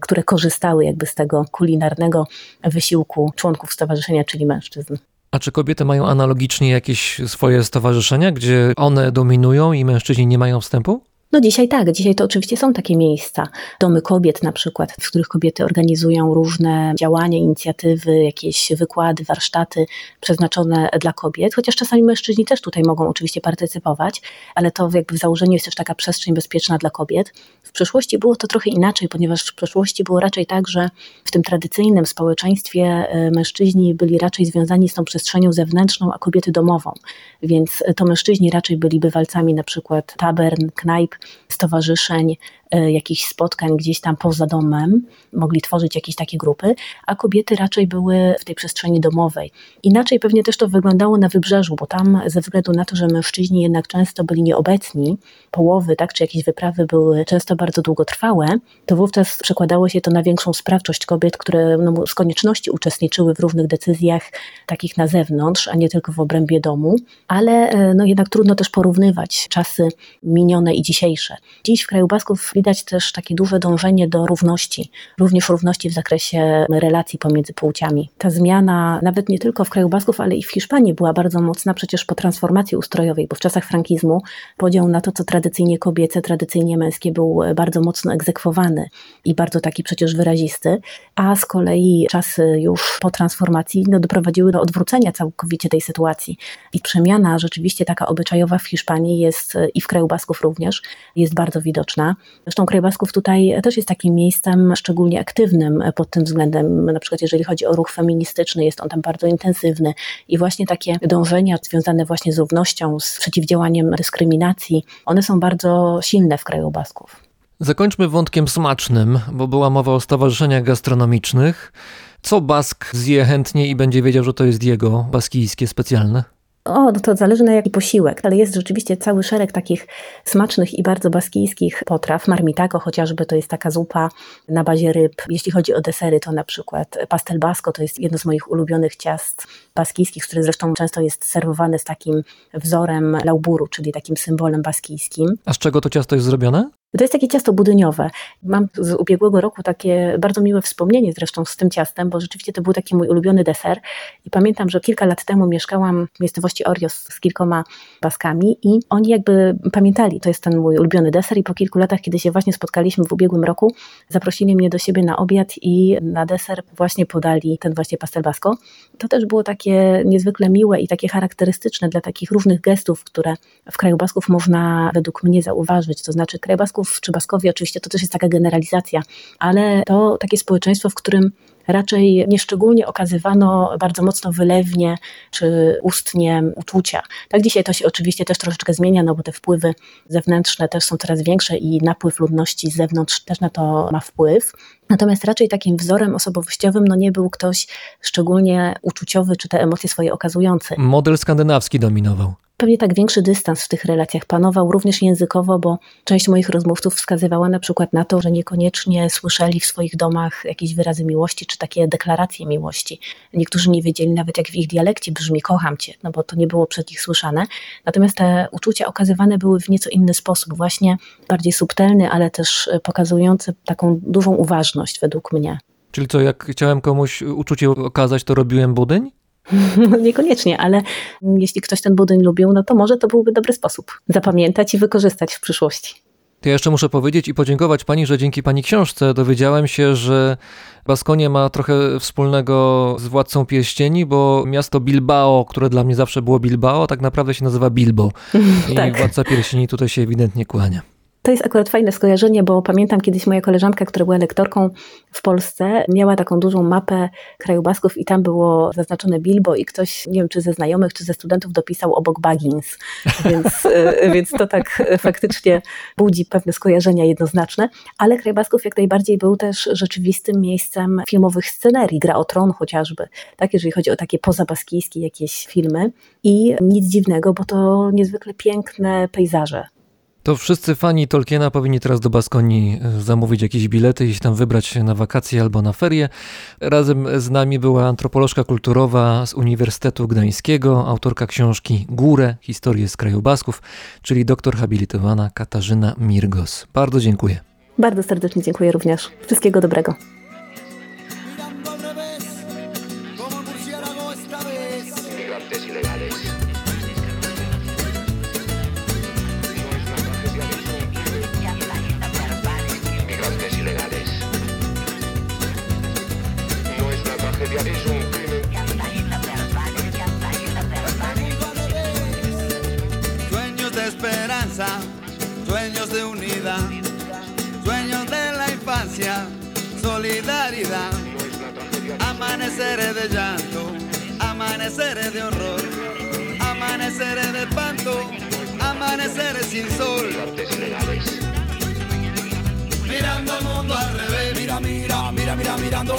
które korzystały jakby z tego kulinarnego wysiłku członków stowarzyszenia, czyli mężczyzn. A czy kobiety mają analogicznie jakieś swoje stowarzyszenia, gdzie one dominują i mężczyźni nie mają wstępu? No dzisiaj tak, dzisiaj to oczywiście są takie miejsca, domy kobiet na przykład, w których kobiety organizują różne działania, inicjatywy, jakieś wykłady, warsztaty przeznaczone dla kobiet, chociaż czasami mężczyźni też tutaj mogą oczywiście partycypować, ale to jakby w założeniu jest też taka przestrzeń bezpieczna dla kobiet. W przeszłości było to trochę inaczej, ponieważ w przeszłości było raczej tak, że w tym tradycyjnym społeczeństwie mężczyźni byli raczej związani z tą przestrzenią zewnętrzną, a kobiety domową, więc to mężczyźni raczej byli bywalcami na przykład tabern, knajp, stowarzyszeń, jakichś spotkań gdzieś tam poza domem, mogli tworzyć jakieś takie grupy, a kobiety raczej były w tej przestrzeni domowej. Inaczej pewnie też to wyglądało na wybrzeżu, bo tam ze względu na to, że mężczyźni jednak często byli nieobecni, połowy, tak, czy jakieś wyprawy były często bardzo długotrwałe, to wówczas przekładało się to na większą sprawczość kobiet, które no, z konieczności uczestniczyły w różnych decyzjach takich na zewnątrz, a nie tylko w obrębie domu, ale no, jednak trudno też porównywać czasy minione i dzisiejsze. Dziś w kraju Basków widać też takie duże dążenie do równości, również równości w zakresie relacji pomiędzy płciami. Ta zmiana nawet nie tylko w kraju Basków, ale i w Hiszpanii była bardzo mocna przecież po transformacji ustrojowej, bo w czasach frankizmu podział na to, co tradycyjnie kobiece, tradycyjnie męskie był bardzo mocno egzekwowany i bardzo taki przecież wyrazisty, a z kolei czasy już po transformacji no, doprowadziły do odwrócenia całkowicie tej sytuacji i przemiana rzeczywiście taka obyczajowa w Hiszpanii jest i w kraju Basków również, jest bardzo widoczna. Zresztą kraj Basków tutaj też jest takim miejscem szczególnie aktywnym pod tym względem, na przykład jeżeli chodzi o ruch feministyczny, jest on tam bardzo intensywny i właśnie takie dążenia związane właśnie z równością, z przeciwdziałaniem dyskryminacji, one są bardzo silne w kraju Basków. Zakończmy wątkiem smacznym, bo była mowa o stowarzyszeniach gastronomicznych. Co Bask zje chętnie i będzie wiedział, że to jest jego baskijskie specjalne? O, no to zależy na jaki posiłek, ale jest rzeczywiście cały szereg takich smacznych i bardzo baskijskich potraw. Marmitako chociażby to jest taka zupa na bazie ryb. Jeśli chodzi o desery, to na przykład pastel basco to jest jedno z moich ulubionych ciast baskijskich, które zresztą często jest serwowane z takim wzorem lauburu, czyli takim symbolem baskijskim. A z czego to ciasto jest zrobione? To jest takie ciasto budyniowe. Mam z ubiegłego roku takie bardzo miłe wspomnienie zresztą z tym ciastem, bo rzeczywiście to był taki mój ulubiony deser. I pamiętam, że kilka lat temu mieszkałam w miejscowości Orios z kilkoma Baskami i oni jakby pamiętali, to jest ten mój ulubiony deser i po kilku latach, kiedy się właśnie spotkaliśmy w ubiegłym roku, zaprosili mnie do siebie na obiad i na deser właśnie podali ten właśnie pastel basko. To też było takie niezwykle miłe i takie charakterystyczne dla takich różnych gestów, które w kraju Basków można według mnie zauważyć. To znaczy kraj Basków czy Baskowie, oczywiście to też jest taka generalizacja, ale to takie społeczeństwo, w którym raczej nieszczególnie okazywano bardzo mocno wylewnie czy ustnie uczucia. Tak dzisiaj to się oczywiście też troszeczkę zmienia, no bo te wpływy zewnętrzne też są coraz większe i napływ ludności z zewnątrz też na to ma wpływ. Natomiast raczej takim wzorem osobowościowym no nie był ktoś szczególnie uczuciowy czy te emocje swoje okazujący. Model skandynawski dominował. Pewnie tak większy dystans w tych relacjach panował, również językowo, bo część moich rozmówców wskazywała na przykład na to, że niekoniecznie słyszeli w swoich domach jakieś wyrazy miłości czy takie deklaracje miłości. Niektórzy nie wiedzieli nawet, jak w ich dialekcie brzmi kocham cię, no bo to nie było przed nich słyszane. Natomiast te uczucia okazywane były w nieco inny sposób, właśnie bardziej subtelny, ale też pokazujący taką dużą uważność według mnie. Czyli co, jak chciałem komuś uczucie okazać, to robiłem budyń? *laughs* No, niekoniecznie, ale jeśli ktoś ten budyń lubił, no to może to byłby dobry sposób zapamiętać i wykorzystać w przyszłości. To ja jeszcze muszę powiedzieć i podziękować pani, że dzięki pani książce dowiedziałem się, że Baskonia ma trochę wspólnego z Władcą Pierścieni, bo miasto Bilbao, które dla mnie zawsze było Bilbao, tak naprawdę się nazywa Bilbo. *laughs* I Tak. Władca Pierścieni tutaj się ewidentnie kłania. To jest akurat fajne skojarzenie, bo pamiętam kiedyś moja koleżanka, która była lektorką w Polsce, miała taką dużą mapę kraju Basków i tam było zaznaczone Bilbo i ktoś, nie wiem czy ze znajomych, czy ze studentów dopisał obok Baggins, *laughs* więc, y, więc to tak y, faktycznie budzi pewne skojarzenia jednoznaczne, ale kraj Basków jak najbardziej był też rzeczywistym miejscem filmowych scenerii, gra o tron chociażby, tak, jeżeli chodzi o takie pozabaskijskie jakieś filmy. I nic dziwnego, bo to niezwykle piękne pejzaże. To wszyscy fani Tolkiena powinni teraz do Baskonii e, zamówić jakieś bilety i tam wybrać na wakacje albo na ferie. Razem z nami była antropolożka kulturowa z Uniwersytetu Gdańskiego, autorka książki Górę, historię z kraju Basków, czyli doktor habilitowana Katarzyna Mirgos. Bardzo dziękuję. Bardzo serdecznie dziękuję również. Wszystkiego dobrego. Sueños de esperanza, sueños de unidad, sueños de la infancia, solidaridad. Amaneceres de llanto, amaneceres de horror, amaneceres de espanto, amaneceres sin sol. Mirando el mundo al revés, mira, mira, mira, mira, mirando.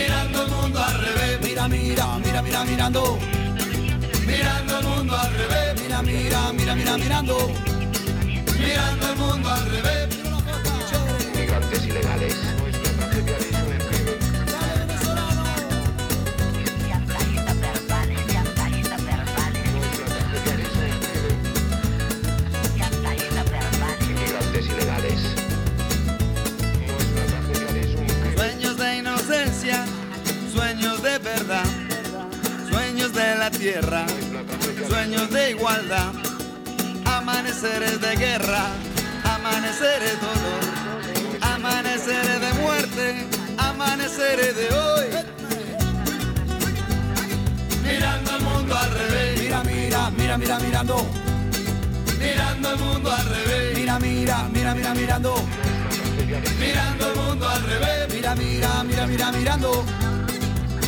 Mirando el mundo al revés, mira, mira, mira, mira, mirando. Mirando el mundo al revés, mira, mira, mira, mira, mirando. Mirando el mundo al revés. Migrantes ilegales. Tierra, sueños de igualdad, amaneceres de guerra, amaneceres de dolor, amaneceres de muerte, amaneceres de hoy. Mirando el mundo al revés, mira, mira, mira, mira, mirando. Mirando el mundo al revés, mira, mira, mira, mira, mirando. Mirando el mundo al revés, mira, mira, mira, mira, mirando.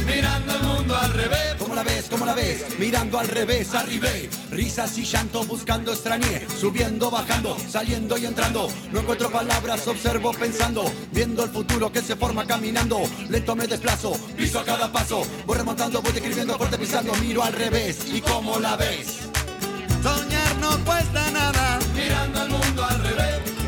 Mirando el mundo al revés. ¿Cómo la ves? ¿Cómo la ves? Mirando al revés, arribé. Risas y llanto buscando extrañé. Subiendo, bajando, saliendo y entrando. No encuentro palabras, observo pensando. Viendo el futuro que se forma caminando. Lento me desplazo, piso a cada paso. Voy remontando, voy escribiendo fuerte pisando. Miro al revés y cómo la ves. Soñar no cuesta nada. Mirando el mundo al revés.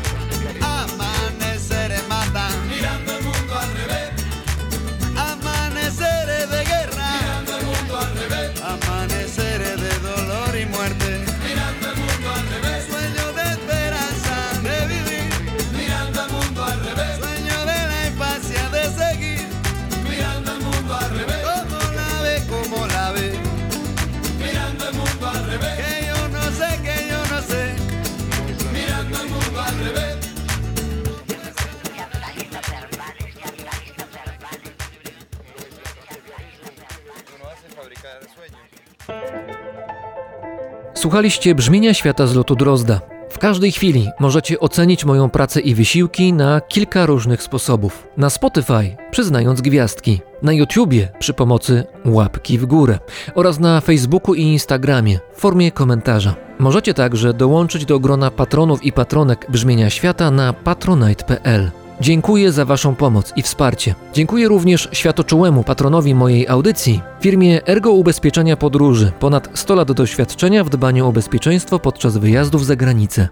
Słuchaliście brzmienia świata z lotu Drozda. W każdej chwili możecie ocenić moją pracę i wysiłki na kilka różnych sposobów. Na Spotify przyznając gwiazdki, na YouTubie przy pomocy łapki w górę oraz na Facebooku i Instagramie w formie komentarza. Możecie także dołączyć do grona patronów i patronek brzmienia świata na patronite.pl. Dziękuję za Waszą pomoc i wsparcie. Dziękuję również światoczułemu patronowi mojej audycji, firmie Ergo Ubezpieczenia Podróży, ponad 100 lat doświadczenia w dbaniu o bezpieczeństwo podczas wyjazdów za granicę.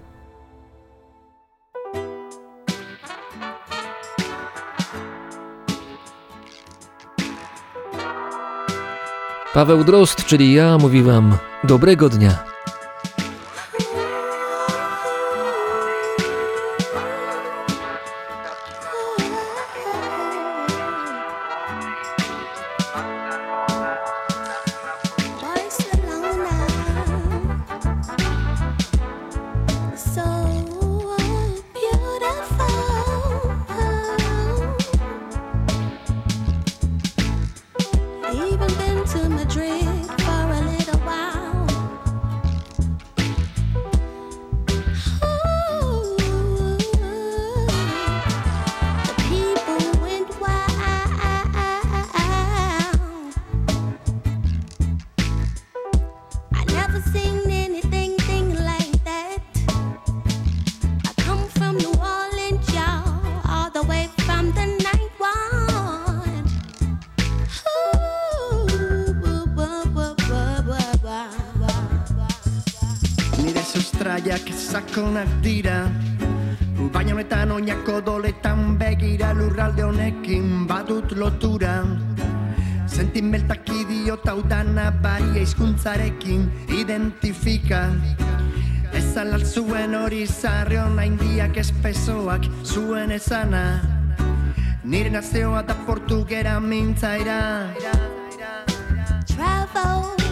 Paweł Drozd, czyli ja, mówi Wam dobrego dnia. Baria hizkuntzarekin identifika. Ez zuen hori zarri hona indiak espesoak zuen esana. Nire nazioa da portugera mintzaira. Travel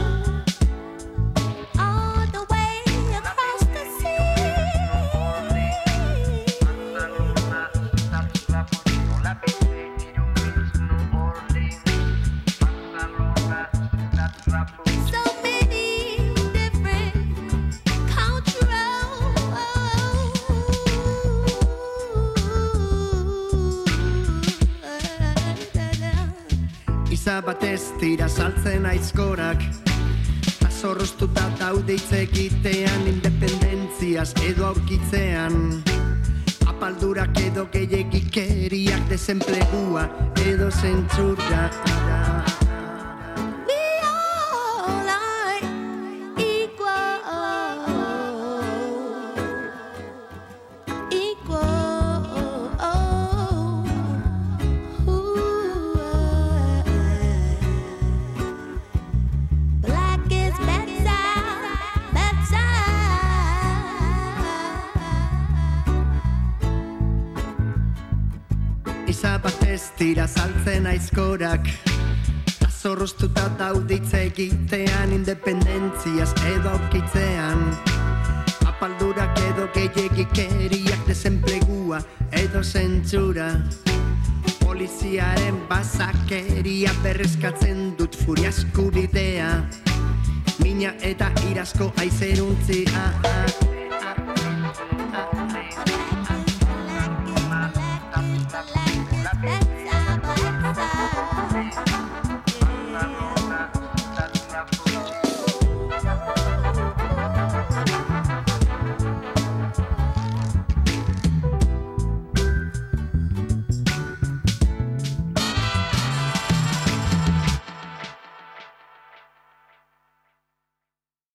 batez tira saltzen aizkorak. Azorroztuta daude hitz egitean Independentziaz edo aurkitzean. Apaldurak edo gehiagikeriak Desenplegua edo zentzura Hitz egitean Independentziaz edo aurkitzean Apaldurak edo gehiagikeriak Desenplegua edo zentzura Poliziaren bazakeria berrezkatzen dut furiasku bidea Mina eta irasko aizeruntzia